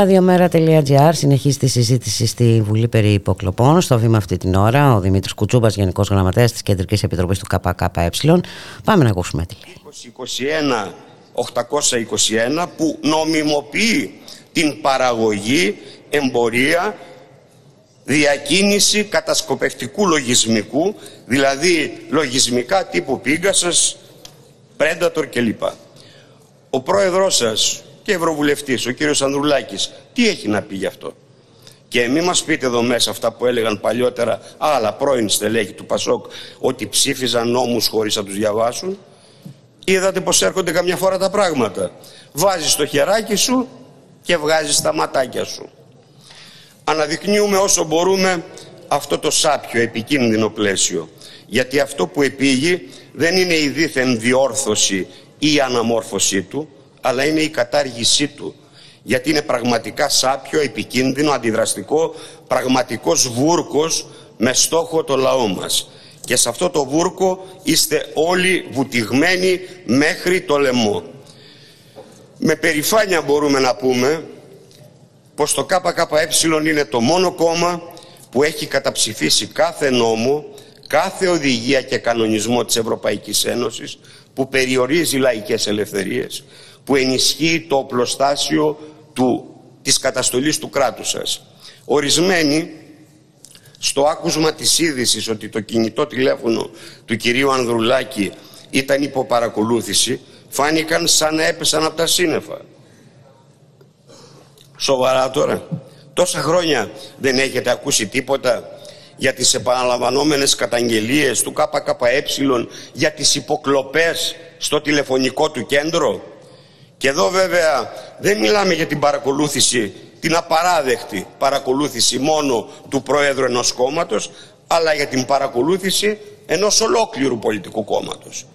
Ραδιομέρα.gr συνεχίζει τη συζήτηση στη Βουλή περί υποκλοπών. Στο βήμα αυτή την ώρα ο Δημήτρης Κουτσούμπας, Γενικός Γραμματέας της Κεντρικής Επιτροπής του ΚΚΕ. Πάμε να ακούσουμε τι λέει. 2021 που νομιμοποιεί την παραγωγή, εμπορία, διακίνηση κατασκοπευτικού λογισμικού, δηλαδή λογισμικά τύπου Pegasus, Predator κλπ. Ο πρόεδρός σας, και ευρωβουλευτής, ο κύριος Ανδρουλάκης, τι έχει να πει γι' αυτό; Και μην μας πείτε εδώ μέσα αυτά που έλεγαν παλιότερα άλλα πρώην στελέχη του Πασόκ ότι ψήφιζαν νόμους χωρίς να τους διαβάσουν. Είδατε πως έρχονται καμιά φορά τα πράγματα. Βάζεις το χεράκι σου και βγάζεις τα ματάκια σου. Αναδεικνύουμε όσο μπορούμε αυτό το σάπιο επικίνδυνο πλαίσιο. Γιατί αυτό που επήγει δεν είναι η δίθεν διόρθωση ή η αναμόρφωσή του, αλλά είναι η κατάργησή του. Γιατί είναι πραγματικά σάπιο, επικίνδυνο, αντιδραστικό, πραγματικός βούρκος με στόχο το λαό μας. Και σε αυτό το βούρκο είστε όλοι βουτυγμένοι μέχρι το λαιμό. Με περηφάνεια μπορούμε να πούμε πως το ΚΚΕ είναι το μόνο κόμμα που έχει καταψηφίσει κάθε νόμο, κάθε οδηγία και κανονισμό της Ευρωπαϊκής Ένωσης που περιορίζει λαϊκές ελευθερίες, που ενισχύει το οπλοστάσιο του, της καταστολής του κράτους σας. Ορισμένοι στο άκουσμα της είδησης ότι το κινητό τηλέφωνο του κυρίου Ανδρουλάκη ήταν υποπαρακολούθηση φάνηκαν σαν να έπεσαν από τα σύννεφα. Σοβαρά τώρα. Τόσα χρόνια δεν έχετε ακούσει τίποτα για τις επαναλαμβανόμενες καταγγελίες του ΚΚΕ για τις υποκλοπές στο τηλεφωνικό του κέντρο; Και εδώ βέβαια δεν μιλάμε για την παρακολούθηση, την απαράδεκτη παρακολούθηση μόνο του Πρόεδρου ενός κόμματος, αλλά για την παρακολούθηση ενός ολόκληρου πολιτικού κόμματος.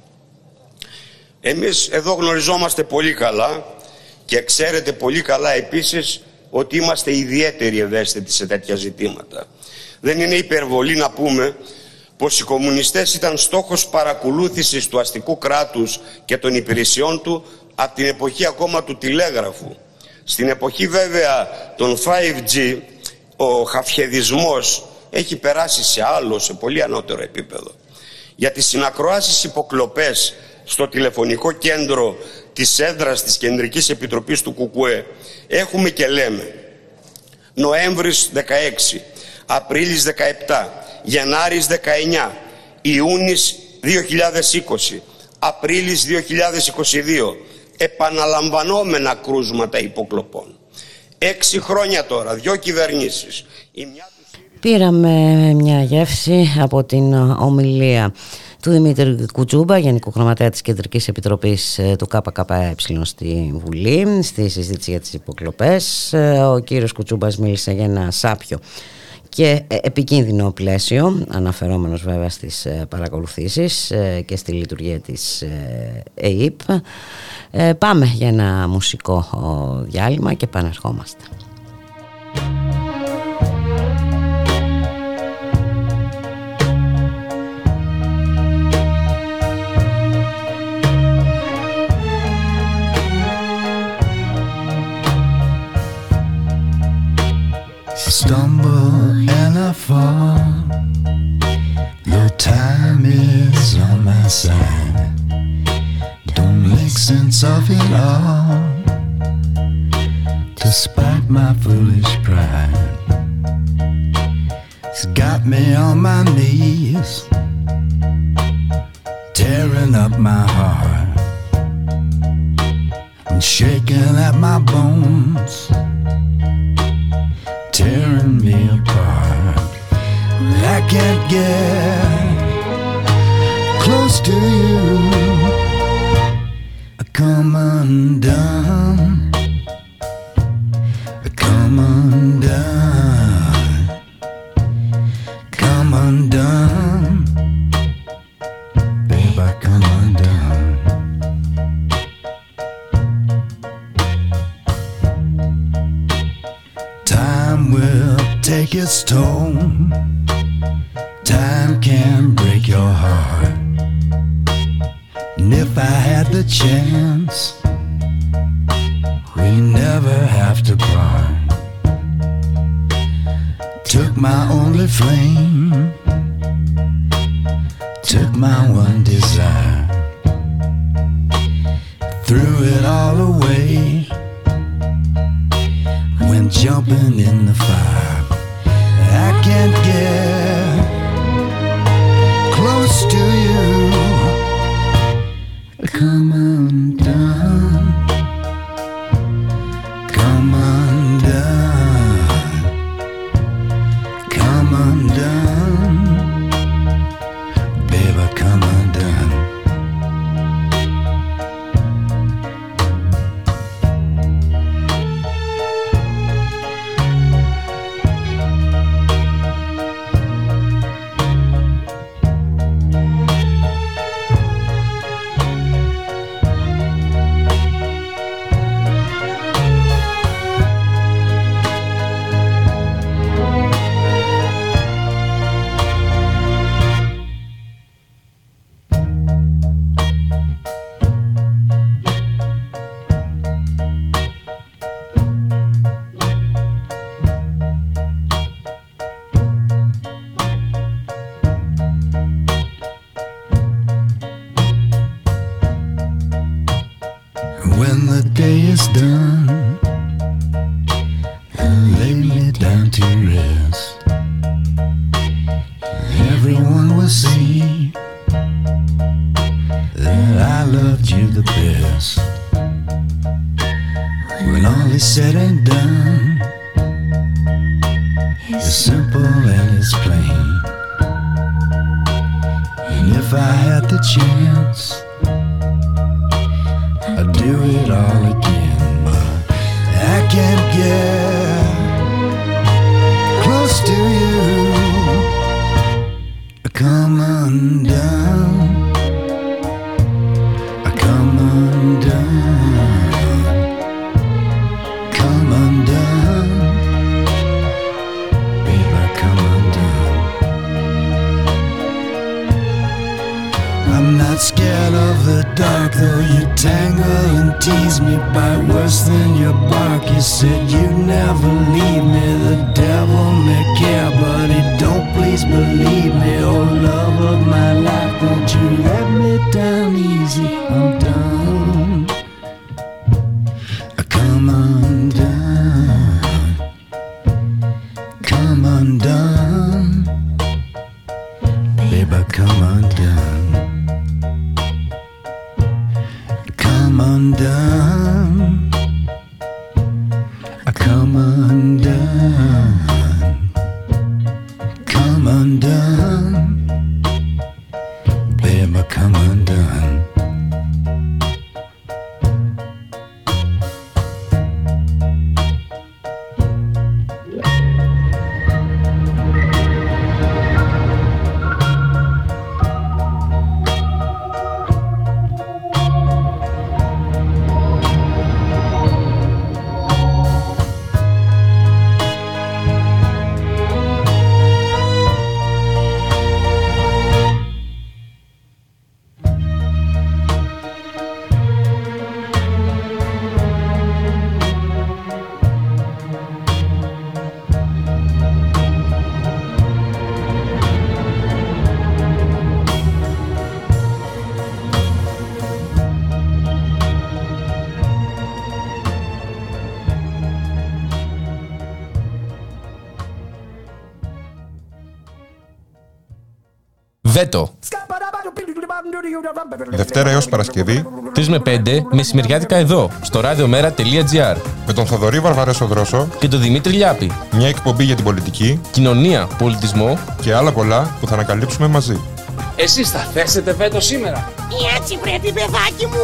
Εμείς εδώ γνωριζόμαστε πολύ καλά και ξέρετε πολύ καλά επίσης ότι είμαστε ιδιαίτεροι ευαίσθητοι σε τέτοια ζητήματα. Δεν είναι υπερβολή να πούμε πως οι κομμουνιστές ήταν στόχος παρακολούθησης του αστικού κράτους και των υπηρεσιών του από την εποχή ακόμα του τηλέγραφου. Στην εποχή βέβαια των 5G ο χαφιεδισμός έχει περάσει σε άλλο, σε πολύ ανώτερο επίπεδο. Για τις συνακροάσεις υποκλοπές στο τηλεφωνικό κέντρο της έδρας της Κεντρικής Επιτροπής του ΚΚΕ έχουμε και λέμε Νοέμβρης 16, Απρίλης 17, Γενάρης 19, Ιούνις 2020, Απρίλης 2022, επαναλαμβανόμενα κρούσματα υποκλοπών. Έξι χρόνια τώρα, δυο κυβερνήσεις. Πήραμε μια γεύση από την ομιλία του Δημήτρη Κουτσούμπα, Γενικού Γραμματέα της Κεντρικής Επιτροπής ε, του ΚΚΕ στη Βουλή, στη συζήτηση για τις υποκλοπές. Ε, ο κύριος Κουτσούμπας μίλησε για ένα σάπιο και ε, επικίνδυνο πλαίσιο, αναφερόμενος βέβαια στις παρακολουθήσεις και στη λειτουργία της ΕΕΠ. Πάμε για ένα μουσικό διάλειμμα και επαναρχόμαστε. stumble and I fall. The time is on my side. Don't make sense of it all. Despite my foolish pride, it's got me on my knees, tearing up my heart and shaking at my bones tearing me apart. I can't get close to you. I come undone. I come undone. Come undone. Babe, I come undone. Time will take its toll. If I had the chance, we never have to cry. Took my only flame, Βέτο. Δευτέρα έως Παρασκευή 3 με 5 μεσημεριάτικα εδώ, στο radiomera.gr. με τον Θοδωρή Βαρβαρέσο Δρόσο Και τον Δημήτρη Λιάπη. μια εκπομπή για την πολιτική Κοινωνία, πολιτισμό. και άλλα πολλά που θα ανακαλύψουμε μαζί. Εσείς θα θέσετε βέτο σήμερα. Έτσι πρέπει παιδάκι μου.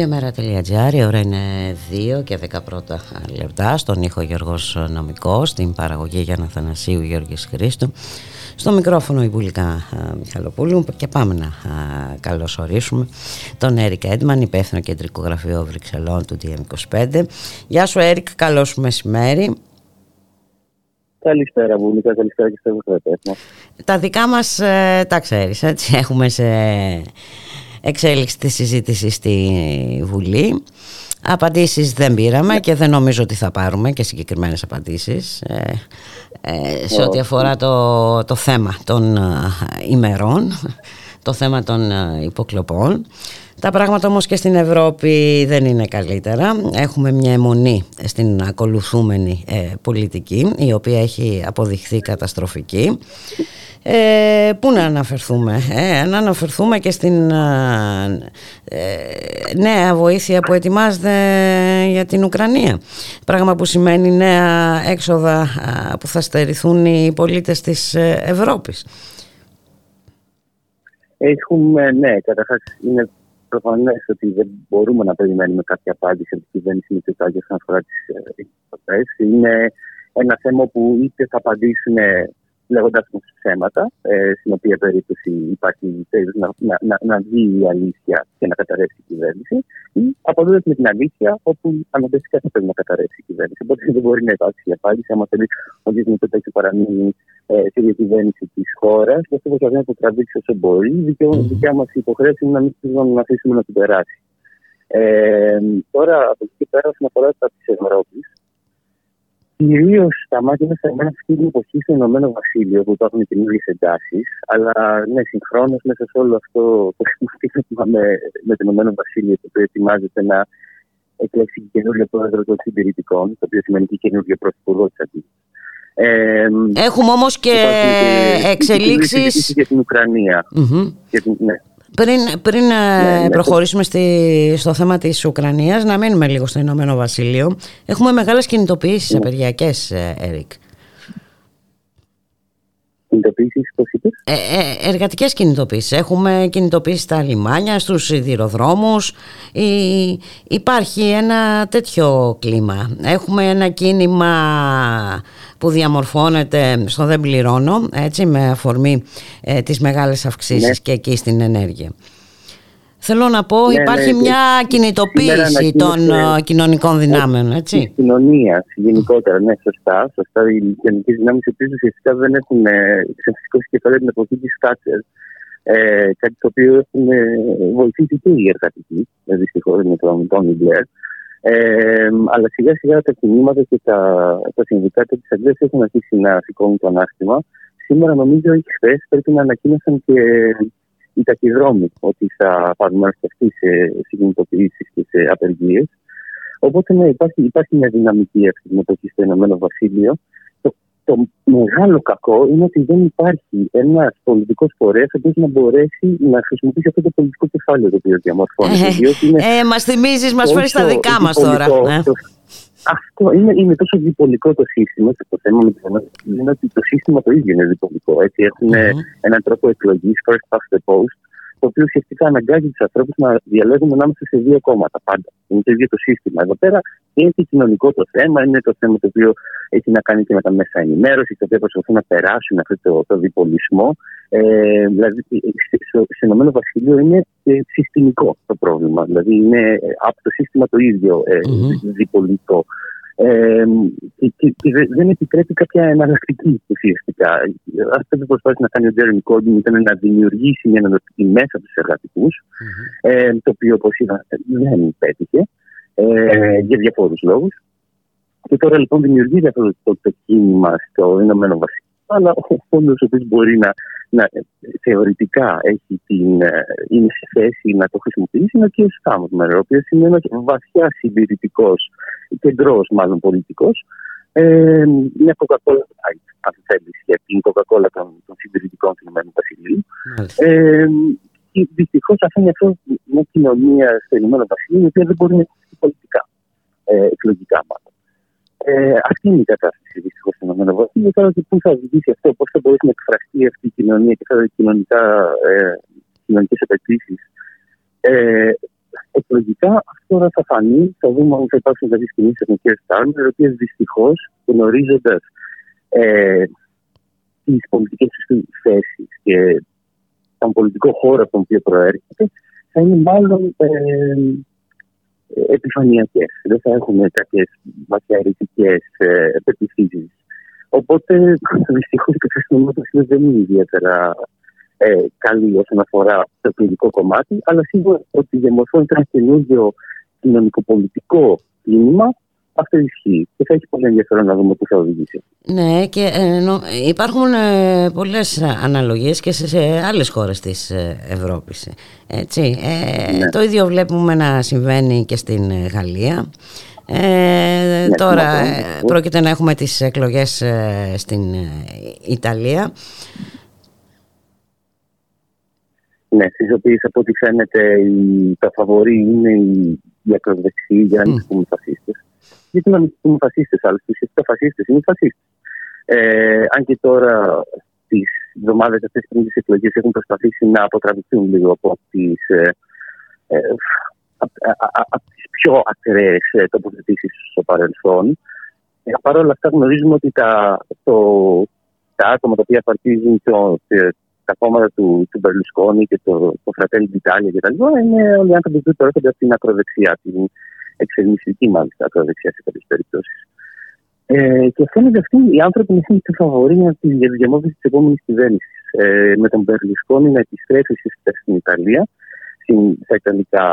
Ραδιομέρα.gr, η ώρα είναι 2 και 10 πρώτα λεπτά. Στον ήχο Γιώργος Νομικός, στην παραγωγή Γιάννα Θανασίου Γιώργης Χρήστου. Στο μικρόφωνο η Βουλικά α, Μιχαλοπούλου και πάμε να α, καλωσορίσουμε τον Έρικ Έντμαν, υπεύθυνο κεντρικό γραφείο Βρυξελών του DM25. Γεια σου Έρικ, καλό σου μεσημέρι. Καλησπέρα Βουλικά, καλησπέρα και στους ακροατές μας. Τα δικά μας ε, τα ξέρεις, έτσι, έχουμε σε εξέλιξη της συζήτησης στη Βουλή. Απαντήσεις δεν πήραμε και δεν νομίζω ότι θα πάρουμε και συγκεκριμένες απαντήσεις ε, ε, σε ό,τι αφορά το, το θέμα των ε, ημερών, το θέμα των ε, υποκλοπών. Τα πράγματα όμως και στην Ευρώπη δεν είναι καλύτερα. Έχουμε μια αιμονή στην ακολουθούμενη ε, πολιτική η οποία έχει αποδειχθεί καταστροφική. Ε, πού να αναφερθούμε ε, να αναφερθούμε και στην ε, νέα βοήθεια που ετοιμάζεται για την Ουκρανία πράγμα που σημαίνει νέα έξοδα που θα στερηθούν οι πολίτες της ε, Ευρώπης Έχουμε, ναι, καταρχάς είναι προφανές ότι δεν μπορούμε να περιμένουμε κάποια απάντηση από την κυβέρνηση Μητσοτάκη όσον αφορά τις υποθέσει. Είναι ένα θέμα που είτε θα απαντήσουν λέγοντας μα ψέματα, ε, στην οποία περίπτωση υπάρχει να, να, να, να βγει η αλήθεια και να καταρρεύσει η κυβέρνηση, ή απαντώντα με την αλήθεια, όπου αναγκαστικά θα πρέπει να καταρρεύσει η κυβέρνηση. Οπότε δεν μπορεί να υπάρξει η απάντηση. Αν θέλει ο κ. Μητσοτάκης παραμείνει ε, στη διακυβέρνηση της χώρας, και αυτό προσπαθεί να το τραβήξει όσο μπορεί. Η δικιά μας υποχρέωση είναι να μην να αφήσουμε να την περάσει. Ε, τώρα, από εκεί και πέρα, όσον αφορά τα της Ευρώπης, Κυρίως τα μάτια μας θα μένουν αυτή την εποχή στο Ηνωμένο Βασίλειο που υπάρχουν καινούριε εντάσεις. Αλλά ναι, συγχρόνως μέσα σε όλο αυτό το σχηματίσμα με, με το Ηνωμένο Βασίλειο, το οποίο ετοιμάζεται να εκλέξει καινούριο πρόεδρο των συντηρητικών, το οποίο σημαίνει και καινούριο πρωθυπουργό της Αντίθεση. Ε, Έχουμε όμως και εξελίξεις. για την Ουκρανία. Mm-hmm. Για την, ναι. Πριν, πριν ναι, ναι, προχωρήσουμε στη, στο θέμα της Ουκρανίας, να μείνουμε λίγο στο Ηνωμένο Βασίλειο. Έχουμε μεγάλες κινητοποιήσεις ναι. απεργιακές, Έρικ. Κινητοποιήσεις, πώς είπες; Ε, ε, εργατικές κινητοποιήσεις. Έχουμε κινητοποιήσεις στα λιμάνια, στους σιδηροδρόμους. υπάρχει ένα τέτοιο κλίμα. Έχουμε ένα κίνημα που διαμορφώνεται στο δεν πληρώνω, έτσι, με αφορμή ε, τις μεγάλες αυξήσεις ναι. και εκεί στην ενέργεια. Θέλω να πω, ναι, υπάρχει ναι, μια κινητοποίηση των ε, κοινωνικών δυνάμεων, έτσι. Τη κοινωνίας γενικότερα, ναι, σωστά. σωστά. Οι κοινωνικές δυνάμεις επίσης ουσιαστικά δεν έχουν ξεφυσικό κεφάλαιο την εποχή τη Κάτσερ. Ε, κάτι το οποίο έχουν βοηθήσει και οι εργατικοί, δυστυχώς με τον Τόνι Μπλερ. Ε, αλλά σιγά σιγά τα κινήματα και τα, τα συνδικάτα της Αγγλίας έχουν αρχίσει να σηκώνουν το ανάστημα. Σήμερα, νομίζω, ή χθες πρέπει να ανακοίνωσαν και οι ταχυδρόμοι ότι θα πάρουν μέρο και αυτοί σε συγκινητοποιήσεις και σε απεργίες. Οπότε ναι, υπάρχει, υπάρχει μια δυναμική αυτή την εποχή στο Ηνωμένο Βασίλειο το μεγάλο κακό είναι ότι δεν υπάρχει ένας πολιτικός φορέας ο οποίος να μπορέσει να χρησιμοποιήσει αυτό το πολιτικό κεφάλαιο το οποίο διαμορφώνεται. Ε, ε, μας θυμίζεις, μας φέρεις τα δικά μας τώρα. Ε. αυτό είναι, είναι τόσο διπολικό το σύστημα και το θέμα με το είναι ότι το σύστημα το ίδιο είναι διπολικό. Έτσι, έχουν mm-hmm. έναν τρόπο εκλογής, first past the post, το οποίο ουσιαστικά αναγκάζει τους ανθρώπους να διαλέγουν ανάμεσα σε δύο κόμματα πάντα. Είναι το ίδιο το σύστημα. Εδώ πέρα είναι και κοινωνικό το θέμα, είναι το θέμα το οποίο έχει να κάνει και με τα μέσα ενημέρωσης, το οποίο προσπαθούν να περάσουν αυτό το, το διπολισμό. Ε, δηλαδή, στο Ηνωμένο Βασίλειο είναι ε, συστημικό το πρόβλημα. Δηλαδή, είναι από το σύστημα το ίδιο ε, mm-hmm. διπολικό. Ε, και, και, δεν επιτρέπει κάποια εναλλακτική ουσιαστικά. Αυτό που προσπάθησε να κάνει ο Τζέρεμι Κόντιν ήταν να δημιουργήσει μια εναλλακτική μέσα από του εργατικούς, mm-hmm. ε, το οποίο όπως είδα δεν πέτυχε ε, για διαφόρους λόγους. Και τώρα λοιπόν δημιουργείται αυτό το, το, το κίνημα στο Ηνωμένο Βασίλειο. Αλλά ο φόντος ο οποίος μπορεί να, να θεωρητικά έχει την, ε, είναι σε θέση να το χρησιμοποιήσει είναι ο κ. Στάμος, ο οποίος είναι ένας βαθιάς συντηρητικός κεντρός, μάλλον πολιτικός. Ε, μια Coca-Cola αν θέλεις, για την Coca-Cola των, των συντηρητικών του Ηνωμένου Βασιλείου. Ε, Δυστυχώς αφήνει αυτός μια κοινωνία στο Ηνωμένο Βασίλειο η οποία δεν μπορεί να έχει πολιτικά, ε, εκλογικά μάλλον. Ε, αυτή είναι η κατάσταση δυστυχώς στο Ηνωμένο Βασίλειο. Τώρα και πού θα οδηγήσει αυτό, πώς θα μπορέσει να εκφραστεί αυτή η κοινωνία και αυτά τα ε, κοινωνικές απαιτήσεις ε, εκλογικά αυτό τώρα θα φανεί, θα δούμε αν θα υπάρξουν δηλαδή κινήσει εθνικές τάρμε, οι οποίες δυστυχώς γνωρίζοντας ε, τις πολιτικές τους θέσεις και τον πολιτικό χώρο από τον οποίο προέρχεται, θα είναι μάλλον ε, επιφανειακές. Δεν θα έχουμε κάποιες βαθιαρρητικέ ε, πεπιθήσει. Οπότε δυστυχώς η κατάσταση δεν είναι ιδιαίτερα ε, καλή όσον αφορά το πολιτικό κομμάτι, αλλά σίγουρα ότι διαμορφώνεται ένα καινούργιο κοινωνικοπολιτικό κίνημα αυτό ισχύει και θα έχει πολύ ενδιαφέρον να δούμε πού θα οδηγήσει. Ναι και ε, νο- υπάρχουν ε, πολλές αναλογίες και σε, σε άλλες χώρες της ε, Ευρώπης. Έτσι. Ε, Ναι. Το ίδιο βλέπουμε να συμβαίνει και στην ε, Γαλλία. Ε, τώρα συμμετέχουν. ε, πρόκειται να έχουμε τις εκλογές ε, στην ε, Ιταλία. Ναι, στι οποίε από ό,τι φαίνεται οι, τα φαβορή είναι οι, οι ακροδεξιοί, για να μην του πούμε φασίστε. Γιατί να μην του πούμε φασίστε, αλλά ουσιαστικά φασίστες είναι φασίστες. Ε, αν και τώρα τις εβδομάδες αυτές πριν τις εκλογές έχουν προσπαθήσει να αποτραβηθούν λίγο από τις ε, ε, απ- α- α- από τις πιο ακραίες τοποθετήσεις στο παρελθόν. Ε, Παρ' όλα αυτά γνωρίζουμε ότι τα, το, τα άτομα τα οποία απαρτίζουν το, ε, τα κόμματα του, του Μπερλουσκόνη και το, το Fratelli d'Italia κτλ. είναι όλοι οι άνθρωποι που προέρχονται από την ακροδεξιά, την εξερμιστική μάλιστα ακροδεξιά σε κάποιες περιπτώσεις. Ε, και φαίνεται αυτοί οι άνθρωποι να είναι φαβοροί για τη για τη διαμόρφωση της επόμενης κυβέρνησης. Ε, με τον Μπερλουσκόνη να επιστρέφει ουσιαστικά στην Ιταλία, στην, στα Ιταλικά,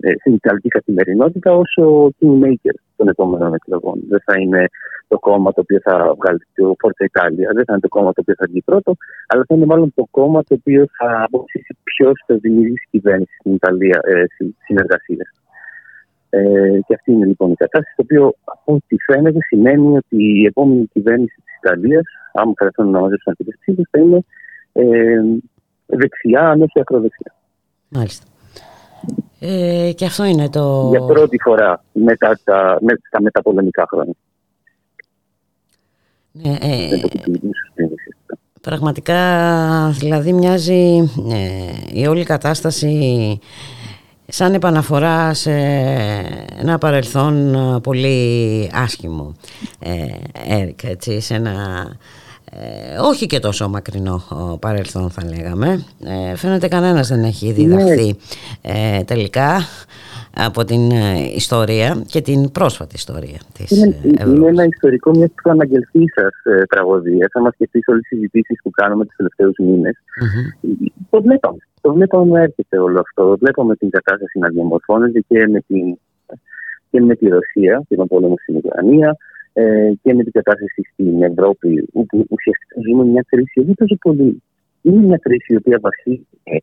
ε, στην Ιταλική καθημερινότητα, ω ο kingmaker των επόμενων εκλογών. Δεν θα είναι το κόμμα το οποίο θα βγάλει το Forza Italia, δεν θα είναι το κόμμα το οποίο θα βγει πρώτο, αλλά θα είναι μάλλον το κόμμα το οποίο θα αποφασίσει ποιος θα δημιουργήσει κυβέρνηση στην Ιταλία, ε, συνεργασία. Ε, και αυτή είναι λοιπόν η κατάσταση, το οποίο από ό,τι φαίνεται σημαίνει ότι η επόμενη κυβέρνηση της Ιταλίας, άμα καταφέρουν να μαζέψουν αρκετές ψήφους, θα είναι ε, δεξιά, αν όχι ακροδεξιά. Μάλιστα. Ε, και αυτό είναι το... Για πρώτη φορά μετά τα, με, τα μεταπολεμικά χρόνια. Ναι, ε, Με το κουτουλίδι σου στην ουσιαστικά. Πραγματικά δηλαδή μοιάζει ε, η όλη κατάσταση σαν επαναφορά σε ένα παρελθόν ε, πολύ άσχημο ε, Έρικ, έτσι, σε ένα ε, όχι και τόσο μακρινό ε, παρελθόν θα λέγαμε ε, φαίνεται κανένας δεν έχει διδαχθεί ε, τελικά από την ε, ιστορία και την πρόσφατη ιστορία της Είναι, ε, Ευρώπης. είναι ένα ιστορικό μια προαναγγελθή σας ε, τραγωδία. Θα μας σκεφτεί όλες τις συζητήσεις που κάνουμε τους τελευταίους μήνες. Το βλέπαμε. Το βλέπαμε να έρχεται όλο αυτό. Βλέπαμε την κατάσταση να διαμορφώνεται και με, την, και με τη Ρωσία και τον πόλεμο στην Ουκρανία ε, και με την κατάσταση στην Ευρώπη, όπου ουσιαστικά ζούμε μια κρίση όχι τόσο πολύ. Είναι μια κρίση η οποία βασίζεται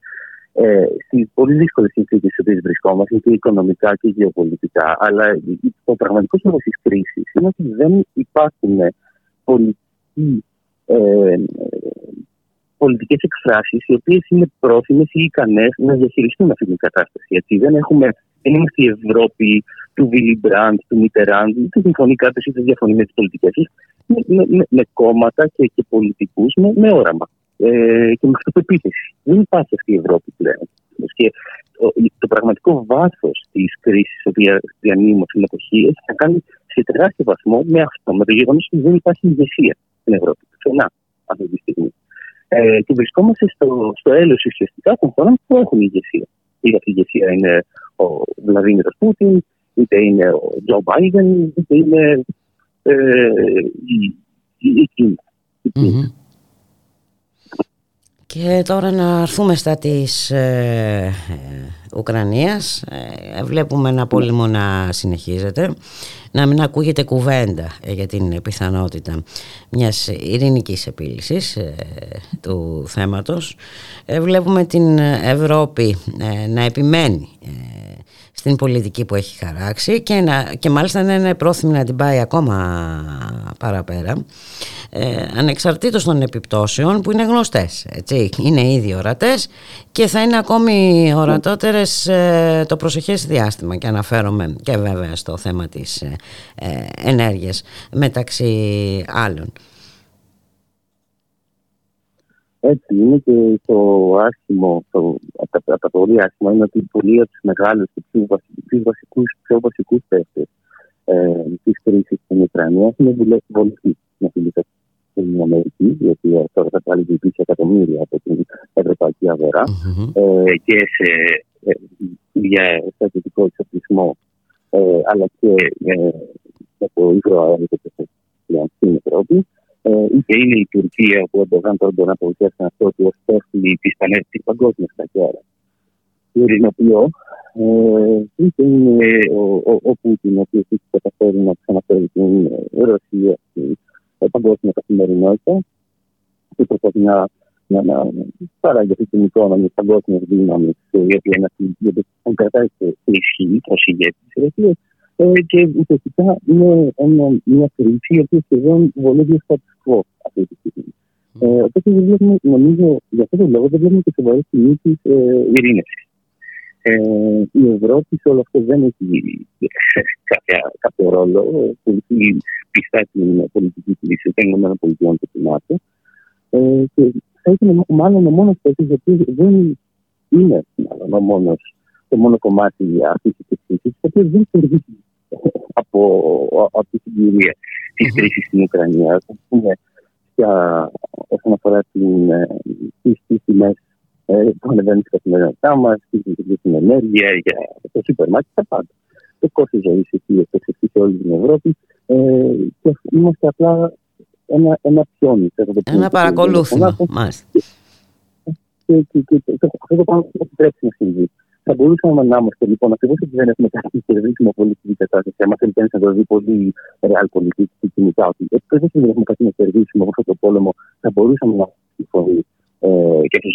ε, στις πολύ δύσκολες συνθήκες στις οποίες βρισκόμαστε και οικονομικά και γεωπολιτικά. Αλλά το πραγματικός λόγος της κρίσης είναι ότι δεν υπάρχουν πολιτικοί ε, πολιτικές εκφράσεις οι οποίες είναι πρόθυμες ή ικανές να διαχειριστούν αυτή την κατάσταση. Έτσι. Δεν, έχουμε, δεν είμαστε η Ευρώπη του Βίλι Μπραντ, του Μιτεράντ, είτε συμφωνεί κάποιος είτε διαφωνεί με τις πολιτικές τους, με, με, με, με κόμματα και, και πολιτικούς με, με όραμα ε, και με αυτοπεποίθηση. Δεν υπάρχει αυτή η Ευρώπη πλέον. Και το, το πραγματικό βάθος της κρίσης, η οποία διανύουμε στην εποχή, έχει να κάνει σε τεράστιο βαθμό με αυτό, με το γεγονός ότι δεν υπάρχει ηγεσία στην Ευρώπη. Πουθενά αυτή τη στιγμή. Ε, και βρισκόμαστε στο, στο έλεος ουσιαστικά των χωρών που έχουν ηγεσία. Είτε αυτή η ηγεσία είναι ο Βλαδίμιρο Πούτιν, είτε είναι ο Τζο Μπάιντεν, είτε είναι ε, η, η, η Κίνα. Η Κίνα. Και τώρα να έρθουμε στα της ε, ε, Ουκρανίας. Ε, βλέπουμε ένα πόλεμο να συνεχίζεται, να μην ακούγεται κουβέντα ε, για την πιθανότητα μιας ειρηνικής επίλυσης ε, του θέματος. Ε, βλέπουμε την Ευρώπη ε, να επιμένει στην πολιτική που έχει χαράξει και, να, και μάλιστα να είναι πρόθυμη να την πάει ακόμα παραπέρα ε, ανεξαρτήτως των επιπτώσεων που είναι γνωστές έτσι. είναι ήδη ορατές και θα είναι ακόμη ορατότερες ε, το προσεχές διάστημα και αναφέρομαι και βέβαια στο θέμα της ε, ε, ενέργειας μεταξύ άλλων Έτσι είναι και το άσχημο, το, από, τα, από τα πολύ άσχημα είναι ότι πολλοί από τους μεγάλους και πιο βασικού βασικούς, πιο βασικούς παίχτε ε, της κρίσης στην Ουκρανία έχουν βολευτεί. Με την στην Αμερική, η οποία τώρα θα πάλι διοικήσει εκατομμύρια από την ευρωπαϊκή αγορά. Ε, και σε, ε, για στρατιωτικό εξοπλισμό, ε, αλλά και ε, με το υγρο αέριο και στην Ευρώπη ε, είτε είναι η Τουρκία που Ερντογάν τώρα μπορεί να βοηθήσει αυτό ότι ως τέχνη της πανέτη παγκόσμιας κατέρα. Ειρηνοποιώ, ε, είτε είναι ο Πούτιν, ο οποίος έχει καταφέρει να ξαναφέρει την ε, Ρωσία στην παγκόσμια καθημερινότητα και προσπαθεί να να, να παράγει αυτή την εικόνα μιας παγκόσμιας δύναμης, η οποία κρατάει σε ισχύ ως ηγέτης της Ρωσίας, ε, και ουσιαστικά είναι ένα, μια κρίση η οποία σχεδόν βολεύει ο status quo αυτή τη στιγμή. Ε, οπότε δεν βλέπουμε, νομίζω, για αυτόν τον λόγο δεν βλέπουμε και σοβαρές κινήσεις ε, ειρήνευση. Ε, η Ευρώπη σε όλο αυτό δεν έχει κάποια, κάποιο ρόλο. Πολύ πιστά την πολιτική κρίση των ΗΠΑ και του ΝΑΤΟ. Ε, και θα ήταν μάλλον ο μόνος παίκτη, ο οποίος δεν είναι μάλλον ο μόνος, το μόνο κομμάτι αυτής της κρίση, το οποίος δεν κερδίζει από, από τη συγκυρία τη κρίση στην Ουκρανία. Α πούμε, για, όσον αφορά τι τιμέ που ανεβαίνουν στην καθημερινότητά μα, για την ενέργεια, για το σούπερ μάρκετ, τα πάντα. Το κόστο ζωή έχει εξελιχθεί σε όλη την Ευρώπη ε, και είμαστε απλά ένα, ένα πιόνι. Ένα παρακολούθημα, μάλιστα. Και, και, και, αυτό το πράγμα δεν επιτρέψει να συμβεί. Θα μπορούσαμε να είμαστε λοιπόν, ακριβώς γιατί δεν έχουμε κάτι κερδίσιμο πολιτική κατάσταση. Αν θέλει κανείς να το δει πολύ real πολιτική και κοινικά, ότι ακριβώ γιατί δεν έχουμε κάτι να κερδίσιμο από αυτό το πόλεμο, θα μπορούσαμε να έχουμε φωνή ε, και αυτό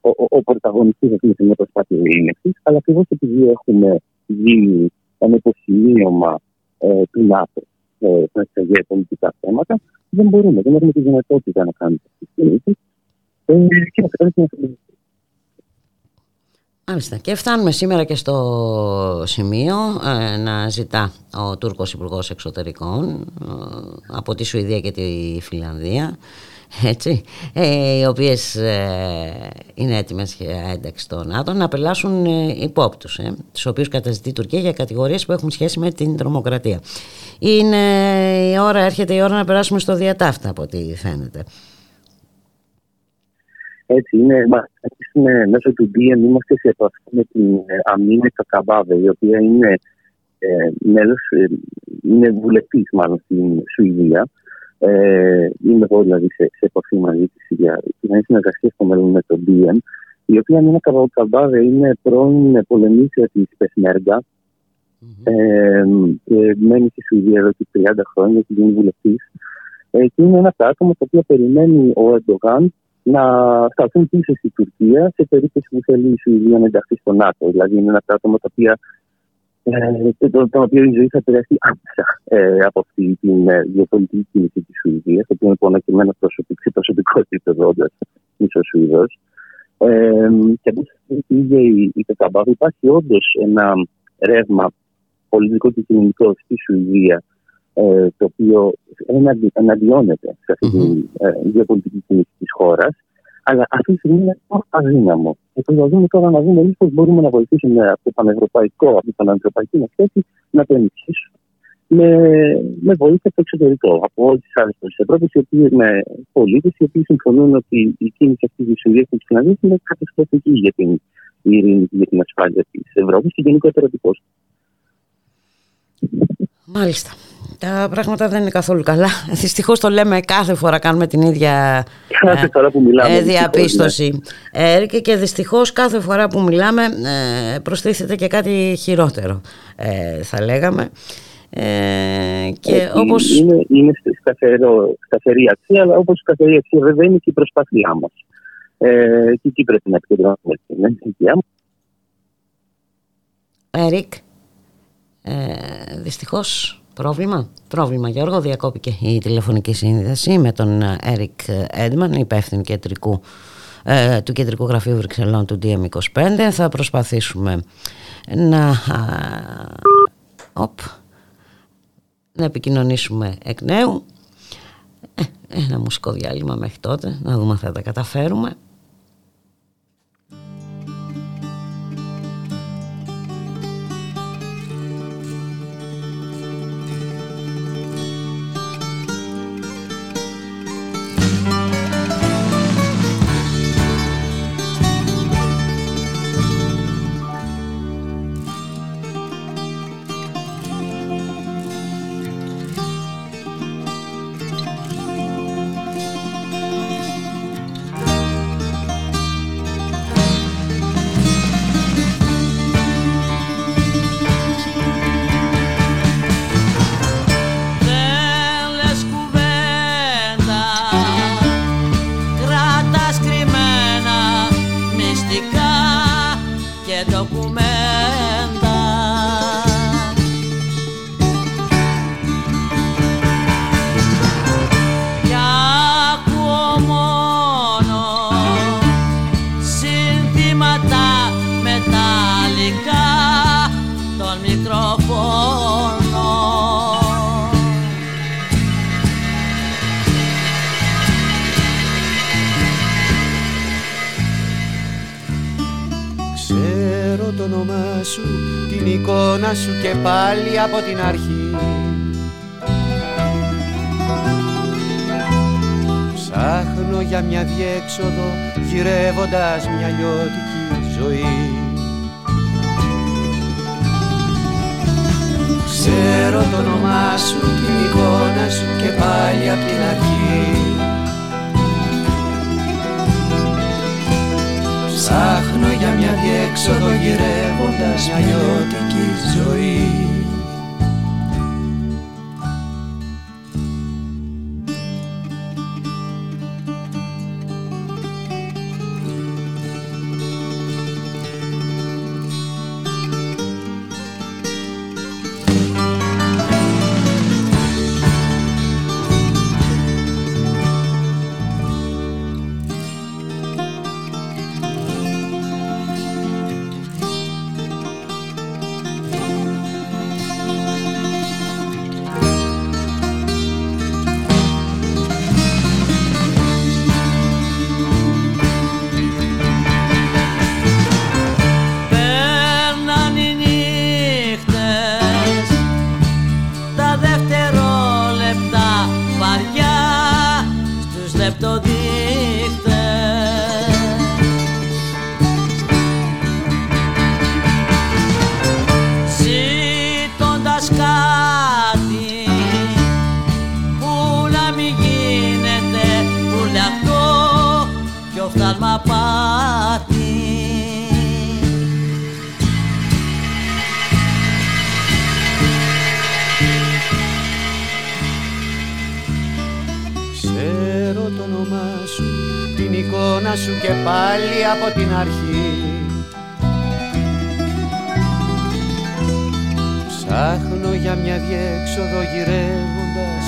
ο, ο, ο πρωταγωνιστής αυτή μια προσπάθεια ειρήνευσης. Αλλά ακριβώς επειδή έχουμε γίνει ένα υποσημείωμα ε, του ΝΑΤΟ ε, στα πολιτικά θέματα, δεν μπορούμε, δεν έχουμε τη δυνατότητα να κάνουμε αυτή τη κινήσει. Ε, και να καταλήξουμε Μάλιστα. Και φτάνουμε σήμερα και στο σημείο ε, να ζητά ο Τούρκος Υπουργός Εξωτερικών ε, από τη Σουηδία και τη Φιλανδία έτσι, ε, οι οποίες είναι έτοιμες για ένταξη στο ΝΑΤΟ να απελάσουν ε, υπόπτους ε, τους οποίους καταζητεί η Τουρκία για κατηγορίες που έχουν σχέση με την τρομοκρατία. Είναι η ώρα, έρχεται η ώρα να περάσουμε στο διατάφτα από ό,τι φαίνεται. Έτσι είναι, μα, είναι μέσω του DM είμαστε σε επαφή με την ε, Αμίνε Κακαμπάβε, η οποία είναι ε, μέλος, ε, είναι βουλευτής μάλλον στην Σουηδία. Ε, είμαι εγώ δηλαδή σε, σε επαφή μαζί της για την συνεργασία στο μέλλον με τον DM, η οποία είναι Κακαμπάβε είναι πρώην πολεμήτρια της Πεσμέργα mm-hmm. ε, και μένει στη Σουηδία εδώ και 30 χρόνια και είναι βουλευτής. Ε, και είναι ένα από τα άτομα τα οποία περιμένει ο Ερντογάν να σταθούν πίσω στην Τουρκία σε περίπτωση που θέλει η Σουηδία να ενταχθεί στο ΝΑΤΟ. Δηλαδή, είναι ένα άτομα τα οποία ε, το, το οποίο η ζωή θα επηρεαστεί άμεσα ε, από αυτή την ε, γεωπολιτική κίνηση της Σουηδίας, το οποίο είναι υπονακειμένα σε προσωπικό επίπεδο, όντα ίσω Σουηδός. Ε, και από η ίδια η, η υπάρχει όντως ένα ρεύμα πολιτικό και κοινωνικό στη Σουηδία ε, το οποίο εναντιώνεται σε αυτή τη ε, γεωπολιτική κίνηση της χώρας. Αλλά αυτή τη στιγμή είναι αδύναμο. Και προσπαθούμε τώρα να δούμε πώς μπορούμε να βοηθήσουμε από το πανευρωπαϊκό, από την πανευρωπαϊκή μας θέση να το ενισχύσουμε με, με βοήθεια από το εξωτερικό. Από όλες τις άλλες χώρε της Ευρώπης, οι οποίες με πολίτες, οι οποίοι συμφωνούν ότι η κίνηση αυτή της Σουηδία και της Φιλανδίας είναι καταστροφική για την ειρήνη και για την ασφάλεια της Ευρώπης και γενικότερα του κόσμου. Μάλιστα. Τα πράγματα δεν είναι καθόλου καλά. Δυστυχώς το λέμε κάθε φορά, κάνουμε την ίδια κάθε φορά που μιλάμε, ε, διαπίστωση. Ε, και δυστυχώς κάθε φορά που μιλάμε ε, προστίθεται και κάτι χειρότερο, ε, θα λέγαμε. Ε, και ε, όπως... είναι, είναι σταθερό, σταθερή αξία, αλλά όπως σταθερή αξία βέβαια είναι και η προσπάθειά μας. Ε, και εκεί πρέπει να επικεντρώνουμε την ενέργειά μας. Ερικ, ε, δυστυχώς πρόβλημα. Πρόβλημα Γιώργο, διακόπηκε η τηλεφωνική σύνδεση με τον Έρικ Έντμαν, υπεύθυνο κεντρικού, ε, του Κεντρικού Γραφείου Βρυξελών του DM25. Θα προσπαθήσουμε να, οπ, να επικοινωνήσουμε εκ νέου. Ε, ένα μουσικό διάλειμμα μέχρι τότε, να δούμε αν θα τα καταφέρουμε.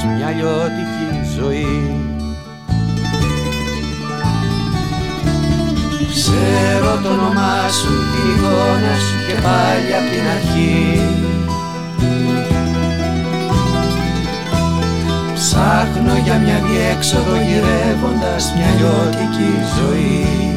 μια λιώτικη ζωή. Ξέρω το όνομά σου, την εικόνα σου και πάλι απ' την αρχή. Ψάχνω για μια διέξοδο γυρεύοντας μια λιώτικη ζωή.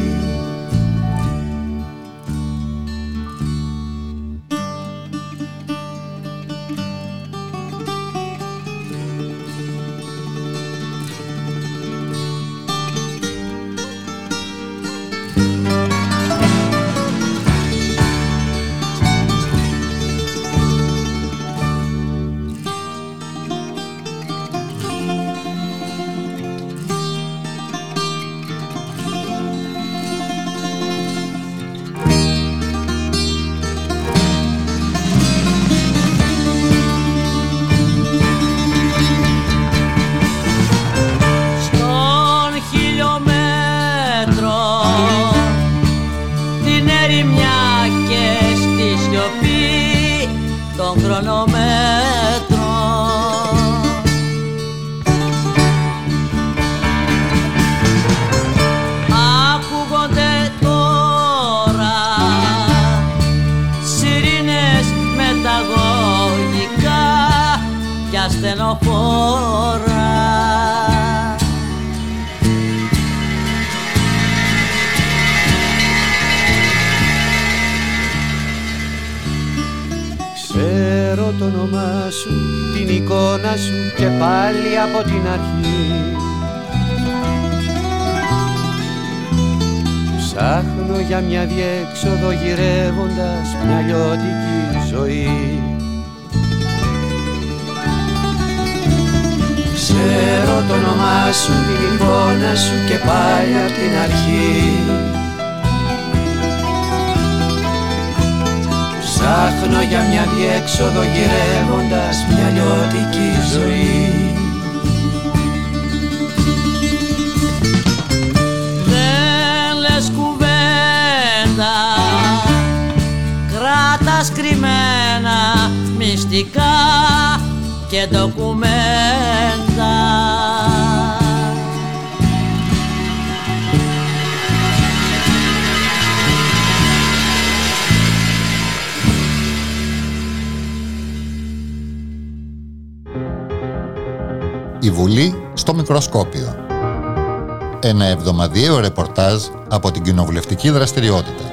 ακραίο ρεπορτάζ από την κοινοβουλευτική δραστηριότητα.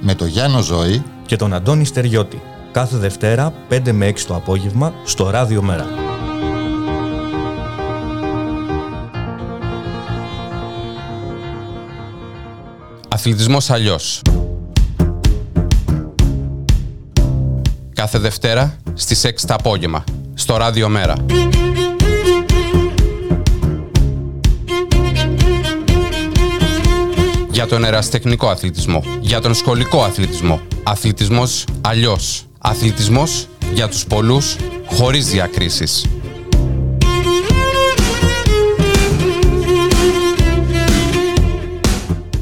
Με τον Γιάννο Ζωή και τον Αντώνη Στεριώτη. Κάθε Δευτέρα 5 με 6 το απόγευμα στο Ράδιο Μέρα. Αθλητισμός αλλιώς. Κάθε Δευτέρα στις 6 το απόγευμα στο Ράδιο Μέρα. Τον εραστεχνικό αθλητισμό, για τον σχολικό αθλητισμό. Αθλητισμός αλλιώς. Αθλητισμός για τους πολλούς, χωρίς διακρίσεις.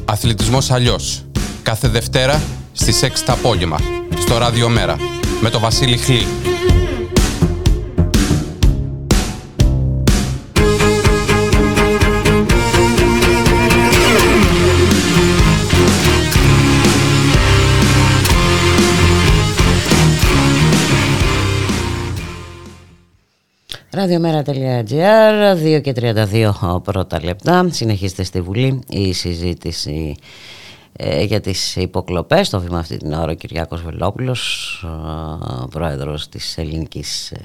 Αθλητισμός αλλιώς. Κάθε Δευτέρα στις 6 το απόγευμα στο Ράδιο Μέρα με τον Βασίλη Χλή. Ραδιομέρα.gr 2 και 32 πρώτα λεπτά. Συνεχίστε στη Βουλή. Η συζήτηση ε, για τις υποκλοπές το βήμα αυτή την ώρα ο Κυριάκος Βελόπουλος ε, πρόεδρος της Ελληνικής ε,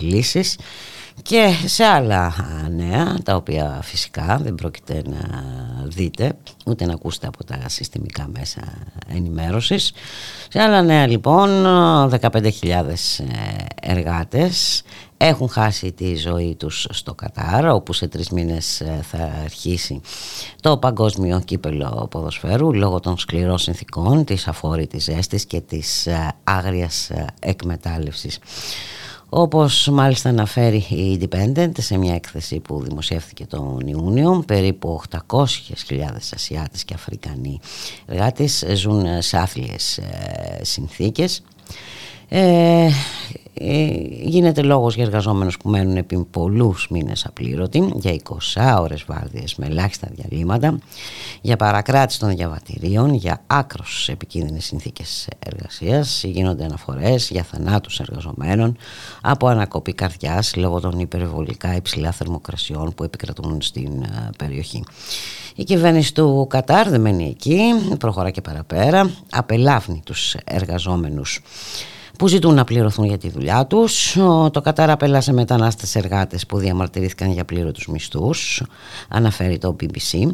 Λύσης. Και σε άλλα νέα τα οποία φυσικά δεν πρόκειται να δείτε ούτε να ακούσετε από τα συστημικά μέσα ενημέρωσης. Σε άλλα νέα λοιπόν 15.000 εργάτες έχουν χάσει τη ζωή τους στο Κατάρ όπου σε τρεις μήνες ε, θα αρχίσει το παγκόσμιο κύπελο ποδοσφαίρου λόγω των σκληρών συνθήκων της αφόρητης ζέστης και της ε, άγριας ε, εκμετάλλευσης. Όπως μάλιστα αναφέρει η Independent σε μια έκθεση που δημοσιεύθηκε τον Ιούνιο, περίπου 800.000 Ασιάτες και Αφρικανοί εργάτες ζουν σε άθλιες συνθήκες. Ε, ε, γίνεται λόγος για εργαζόμενους που μένουν επί πολλούς μήνες απλήρωτοι για 20 ώρες βάρδιες με ελάχιστα διαλύματα για παρακράτηση των διαβατηρίων για άκρος επικίνδυνες συνθήκες εργασίας γίνονται αναφορές για θανάτους εργαζομένων από ανακοπή καρδιάς λόγω των υπερβολικά υψηλά θερμοκρασιών που επικρατούν στην ε, περιοχή. Η κυβέρνηση του Κατάρ δεν μένει εκεί, προχωρά και παραπέρα, απελάβνει τους εργαζόμενους που ζητούν να πληρωθούν για τη δουλειά τους. Το Κατάρ απέλασε μετανάστες εργάτες που διαμαρτυρήθηκαν για πλήρωτους μισθούς, αναφέρει το BBC.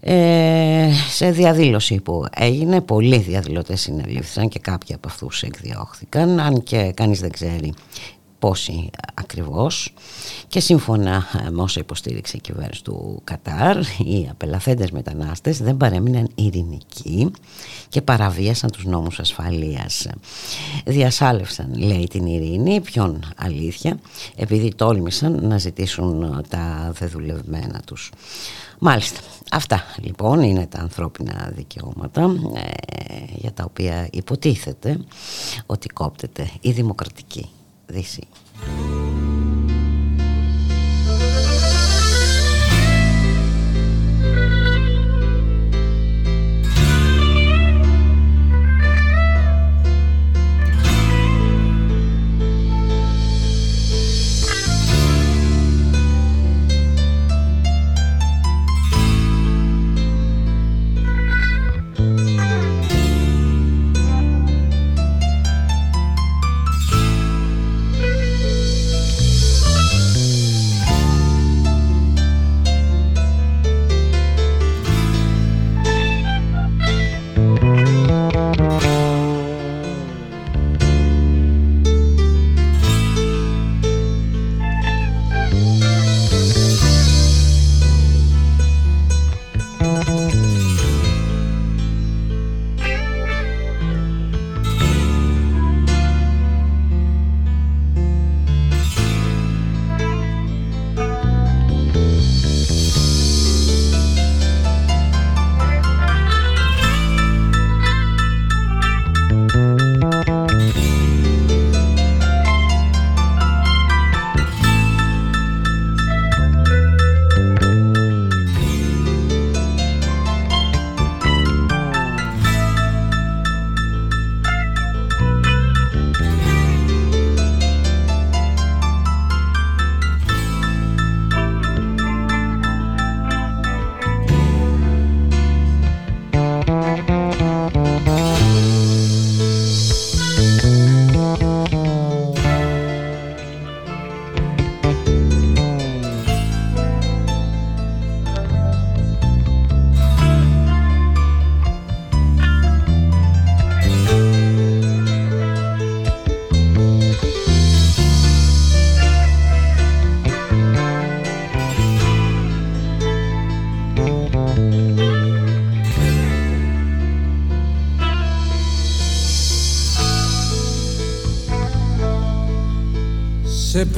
Ε, σε διαδήλωση που έγινε πολλοί διαδηλωτές συνελήφθησαν και κάποιοι από αυτούς εκδιώχθηκαν αν και κανείς δεν ξέρει πόσοι ακριβώς. Και σύμφωνα με όσα υποστήριξε η κυβέρνηση του Κατάρ οι απελαθέντες μετανάστες δεν παρέμειναν ειρηνικοί και παραβίασαν τους νόμους ασφαλείας. Διασάλευσαν λέει την ειρήνη. Ποιον αλήθεια επειδή τόλμησαν να ζητήσουν τα δεδουλευμένα τους. Μάλιστα, αυτά λοιπόν είναι τα ανθρώπινα δικαιώματα ε, για τα οποία υποτίθεται ότι κόπτεται η δημοκρατική Δύση.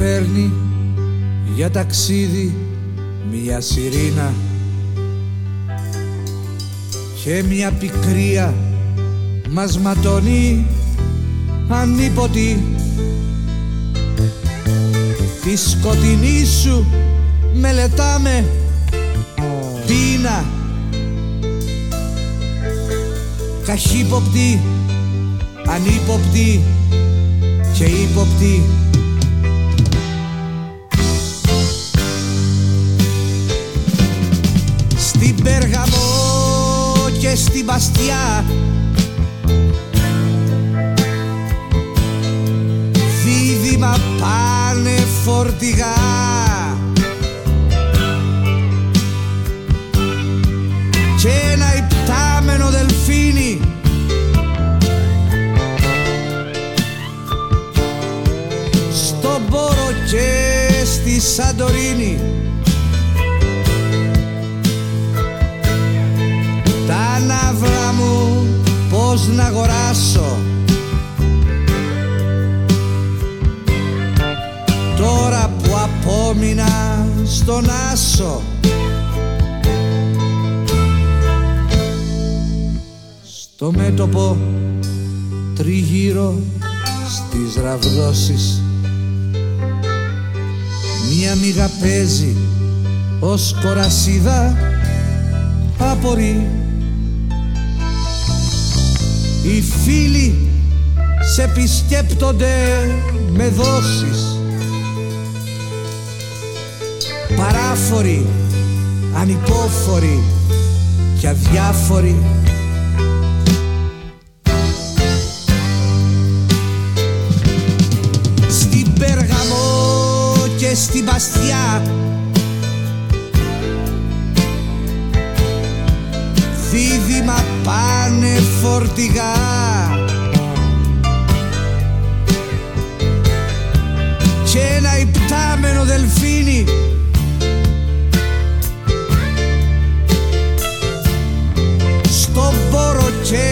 Παίρνει για ταξίδι μια σιρήνα και μια πικρία μας ματώνει ανίποτη. Τη σκοτεινή σου μελετάμε πείνα καχύποπτη, ανύποπτη και ύποπτη στην ως κορασίδα απορεί. Οι φίλοι σε επισκέπτονται με δόσεις. Παράφοροι, ανυπόφοροι και αδιάφοροι. Στην Πέργαμο και στην Παστιά φορτηγά. Και ένα υπτάμενο δελφίνι. Στον Πόρο και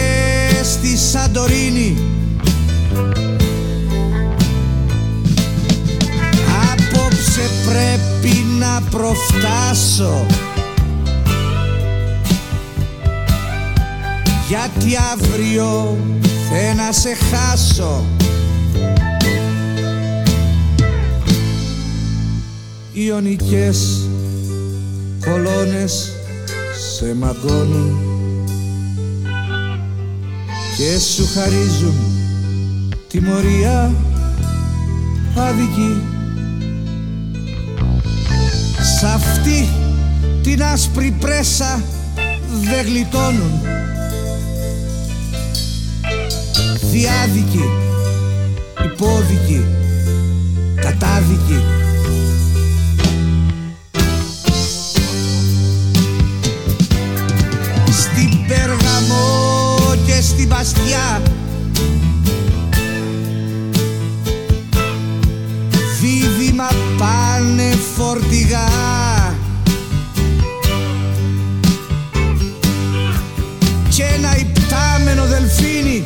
στη Σαντορίνη. Απόψε πρέπει να προφτάσω γιατί αύριο θε να σε χάσω. Ιωνικές κολόνες σε μαγκώνουν και σου χαρίζουν τιμωρία άδικη. Σ' αυτή την άσπρη πρέσα δεν γλιτώνουν Διάδικη, υπόδικη, κατάδικη. Στην Πέργαμο και στην Παστιά. Δίδυμα πάνε φορτηγά. Και ένα υπτάμενο δελφίνι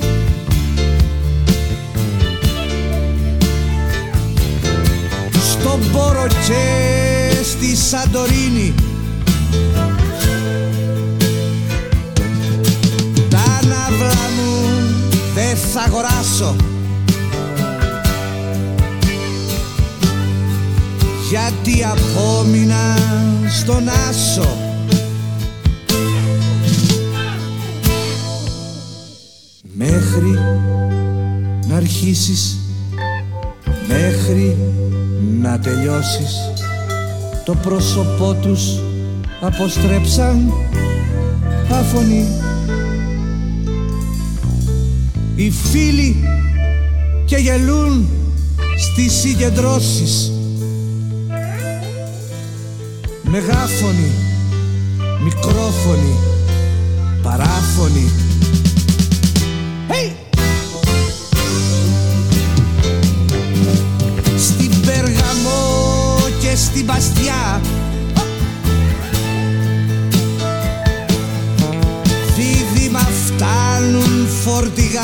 στον Πόρο και στη Σαντορίνη. Τα ναύλα μου δεν θα αγοράσω. Γιατί απόμεινα στον Άσο. Μέχρι να αρχίσεις μέχρι να τελειώσεις το πρόσωπό τους αποστρέψαν άφωνοι. Οι φίλοι και γελούν στις συγκεντρώσεις. Μεγάφωνοι, μικρόφωνοι, παράφωνοι σκιά Δίδυμα φτάνουν φορτηγά.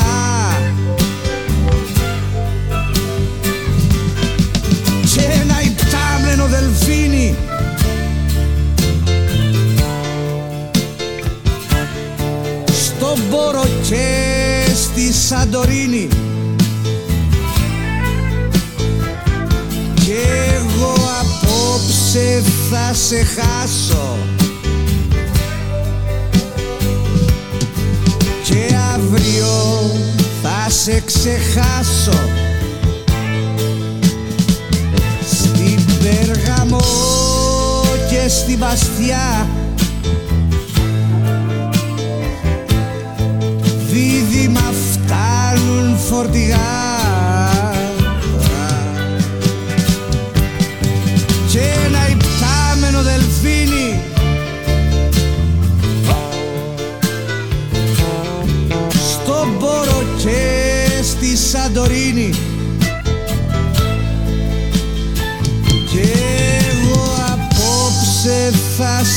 Και ένα υπτάμενο δελφίνι. Στον Πόρο και στη Σαντορίνη. Απόψε θα σε χάσω. Και αύριο θα σε ξεχάσω. Στην Περγαμό και στην Παστιά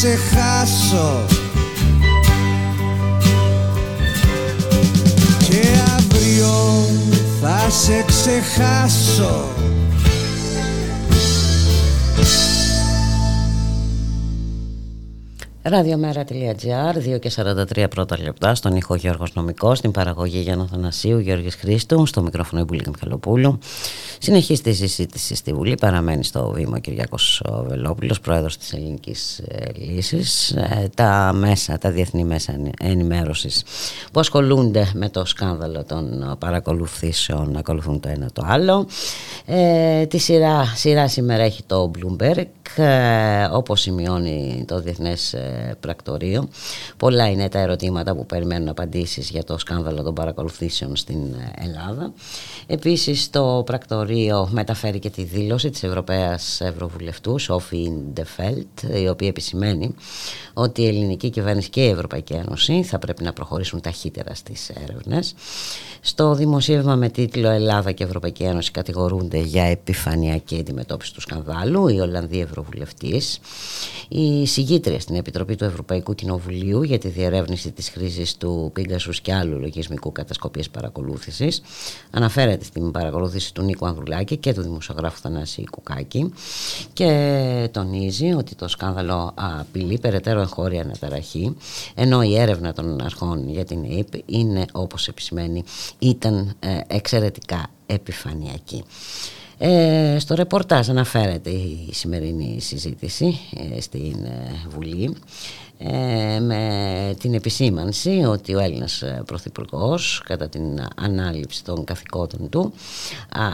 θα σε χάσω Και αύριο θα σε ξεχάσω Ραδιομέρα.gr, 2 και 43 πρώτα λεπτά, στον ήχο Γιώργος Νομικός, στην παραγωγή Γιάννα Θανασίου, Γιώργης Χρήστου, στο μικρόφωνο Ιμπουλίκα Μιχαλοπούλου. Συνεχίζεται η συζήτηση στη Βουλή, παραμένει στο βήμα ο Κυριάκος Βελόπουλος, πρόεδρος της Ελληνικής ε, Λύσης. Ε, τα μέσα, τα διεθνή μέσα ενημέρωσης που ασχολούνται με το σκάνδαλο των παρακολουθήσεων, ακολουθούν το ένα το άλλο. Ε, τη σειρά, σειρά σήμερα έχει το Bloomberg, ε, όπως σημειώνει το Διεθνές ε, Πρακτορείο. Πολλά είναι τα ερωτήματα που περιμένουν απαντήσεις για το σκάνδαλο των παρακολουθήσεων στην Ελλάδα. Επίσης το Πρακτορείο μεταφέρει και τη δήλωση της Ευρωπαίας Ευρωβουλευτού Σόφι Ντεφέλτ η οποία επισημαίνει ότι η ελληνική κυβέρνηση και η Ευρωπαϊκή Ένωση θα πρέπει να προχωρήσουν ταχύτερα στις έρευνες. Στο δημοσίευμα με τίτλο Ελλάδα και Ευρωπαϊκή Ένωση κατηγορούνται για επιφανειακή αντιμετώπιση του σκανδάλου η Ολλανδία Ευρωβουλευτής, η συγγήτρια στην Επιτροπή του Ευρωπαϊκού Κοινοβουλίου για τη διερεύνηση της χρήσης του Πίγκασους και άλλου λογισμικού κατασκοπίας παρακολούθησης αναφέρεται στην παρακολούθηση του Νίκου Ανδρουλάκη και του δημοσιογράφου Θανάση Κουκάκη και τονίζει ότι το σκάνδαλο απειλεί περαιτέρω εγχώρια αναταραχή ενώ η έρευνα των αρχών για την ΕΕΠ είναι όπως επισημαίνει ήταν ε, εξαιρετικά επιφανειακή. Ε, στο ρεπορτάζ αναφέρεται η σημερινή συζήτηση ε, στην Βουλή ε, με την επισήμανση ότι ο Έλληνας Πρωθυπουργός κατά την ανάληψη των καθηκόντων του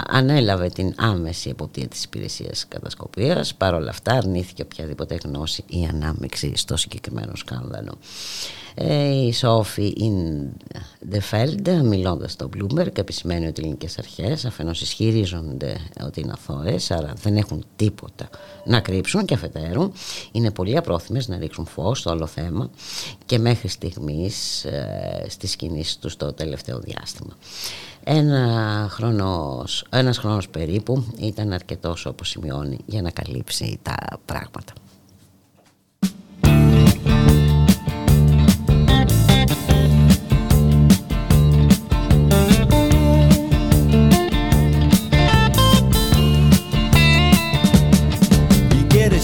ανέλαβε την άμεση εποπτεία της υπηρεσίας κατασκοπίας παρόλα αυτά αρνήθηκε οποιαδήποτε γνώση ή ανάμειξη στο συγκεκριμένο σκάνδαλο. Ε, η Σόφη Ιντεφέλντ μιλώντας στο Bloomberg επισημαίνει ότι οι ελληνικές αρχές αφενός ισχυρίζονται ότι είναι αθώες άρα δεν έχουν τίποτα να κρύψουν και αφετέρου είναι πολύ απρόθυμες να ρίξουν φως στο όλο θέμα και μέχρι στιγμής ε, στις κινήσεις τους το τελευταίο διάστημα. Ένα χρόνος, ένας χρόνος περίπου ήταν αρκετός όπως σημειώνει για να καλύψει τα πράγματα.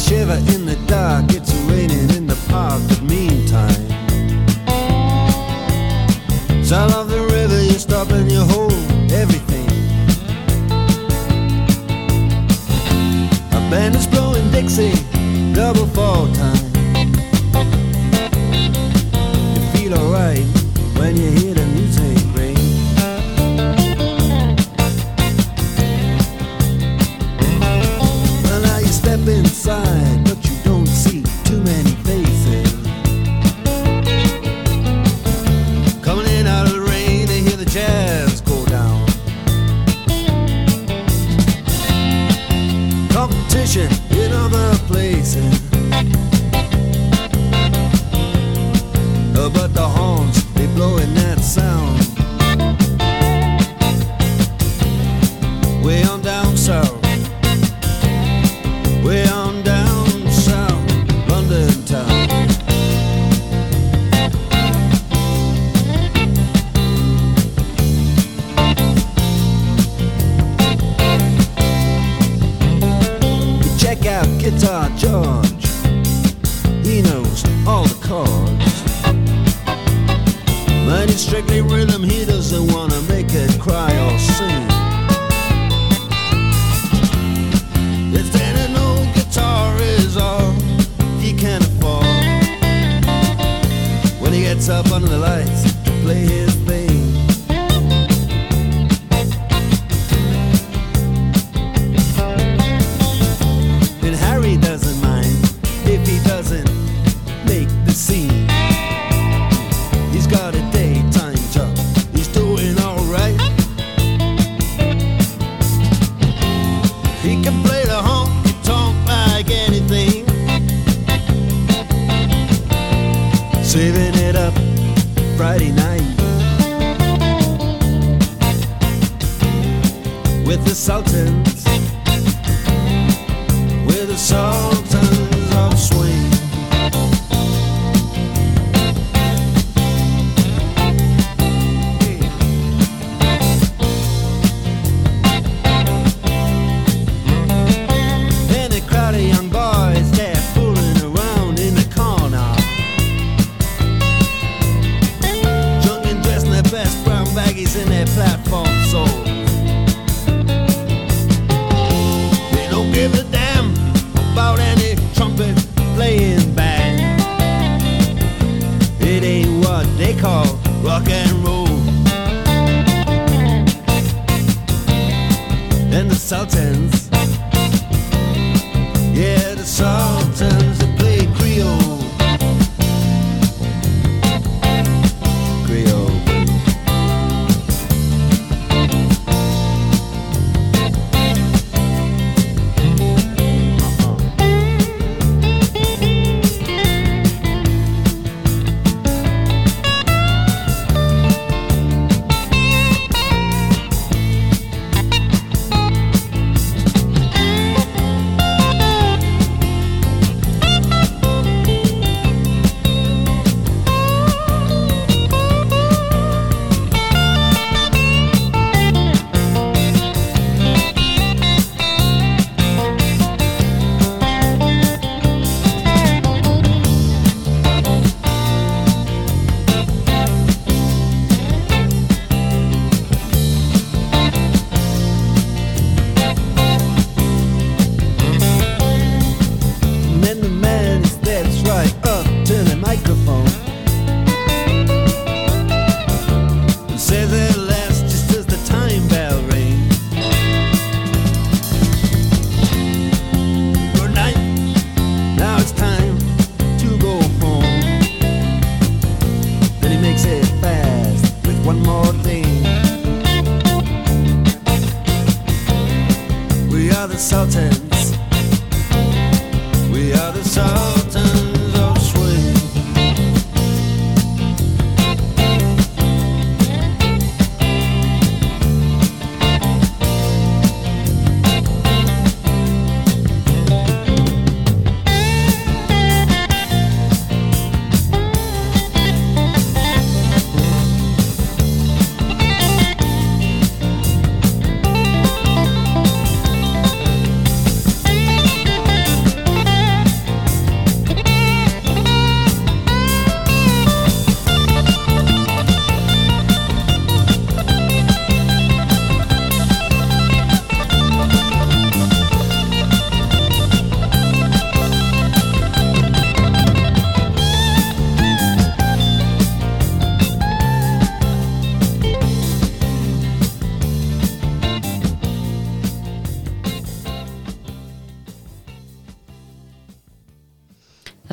shiver in the dark. It's raining in but meantime, sound of the river, you stop and you hold everything. A band is blowing Dixie, double fall time.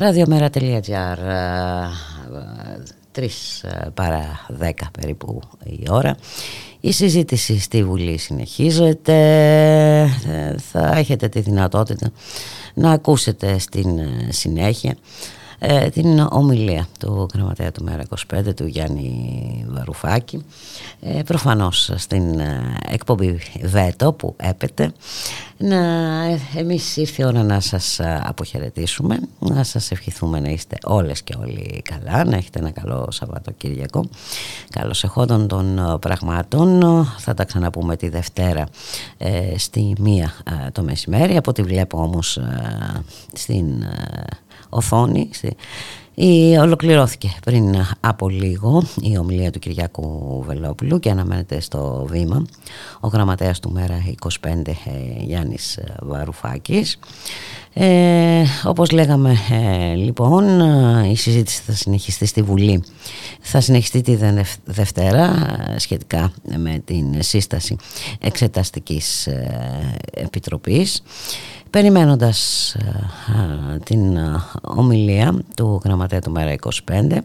Ραδιομέρα.gr ε, Τρεις ε, παρά δέκα περίπου η ώρα. Η συζήτηση στη Βουλή συνεχίζεται. Ε, θα έχετε τη δυνατότητα να ακούσετε στην συνέχεια την ομιλία του γραμματέα του Μέρα 25 του Γιάννη Βαρουφάκη. Προφανώς στην εκπομπή ΒΕΤΟ που έπεται. Να, εμείς ήρθε η ώρα να σας αποχαιρετήσουμε, να σας ευχηθούμε να είστε όλες και όλοι καλά, να έχετε ένα καλό Σαββατοκύριακο. Καλώς εχόντων των πραγμάτων, θα τα ξαναπούμε τη Δευτέρα ε, στη μία το μεσημέρι, από ό,τι βλέπω όμως ε, στην οθόνη, στη, η, ολοκληρώθηκε πριν από λίγο η ομιλία του Κυριάκου Βελόπουλου και αναμένεται στο βήμα ο γραμματέας του Μέρα 25 ε, Γιάννης Βαρουφάκης. Ε, όπως λέγαμε ε, λοιπόν η συζήτηση θα συνεχιστεί στη Βουλή. Θα συνεχιστεί τη Δευτέρα ε, σχετικά με την σύσταση εξεταστικής επιτροπής περιμένοντας την ομιλία του γραμματέα του Μέρα 25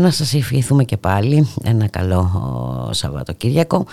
να σας ευχηθούμε και πάλι ένα καλό Σαββατοκύριακο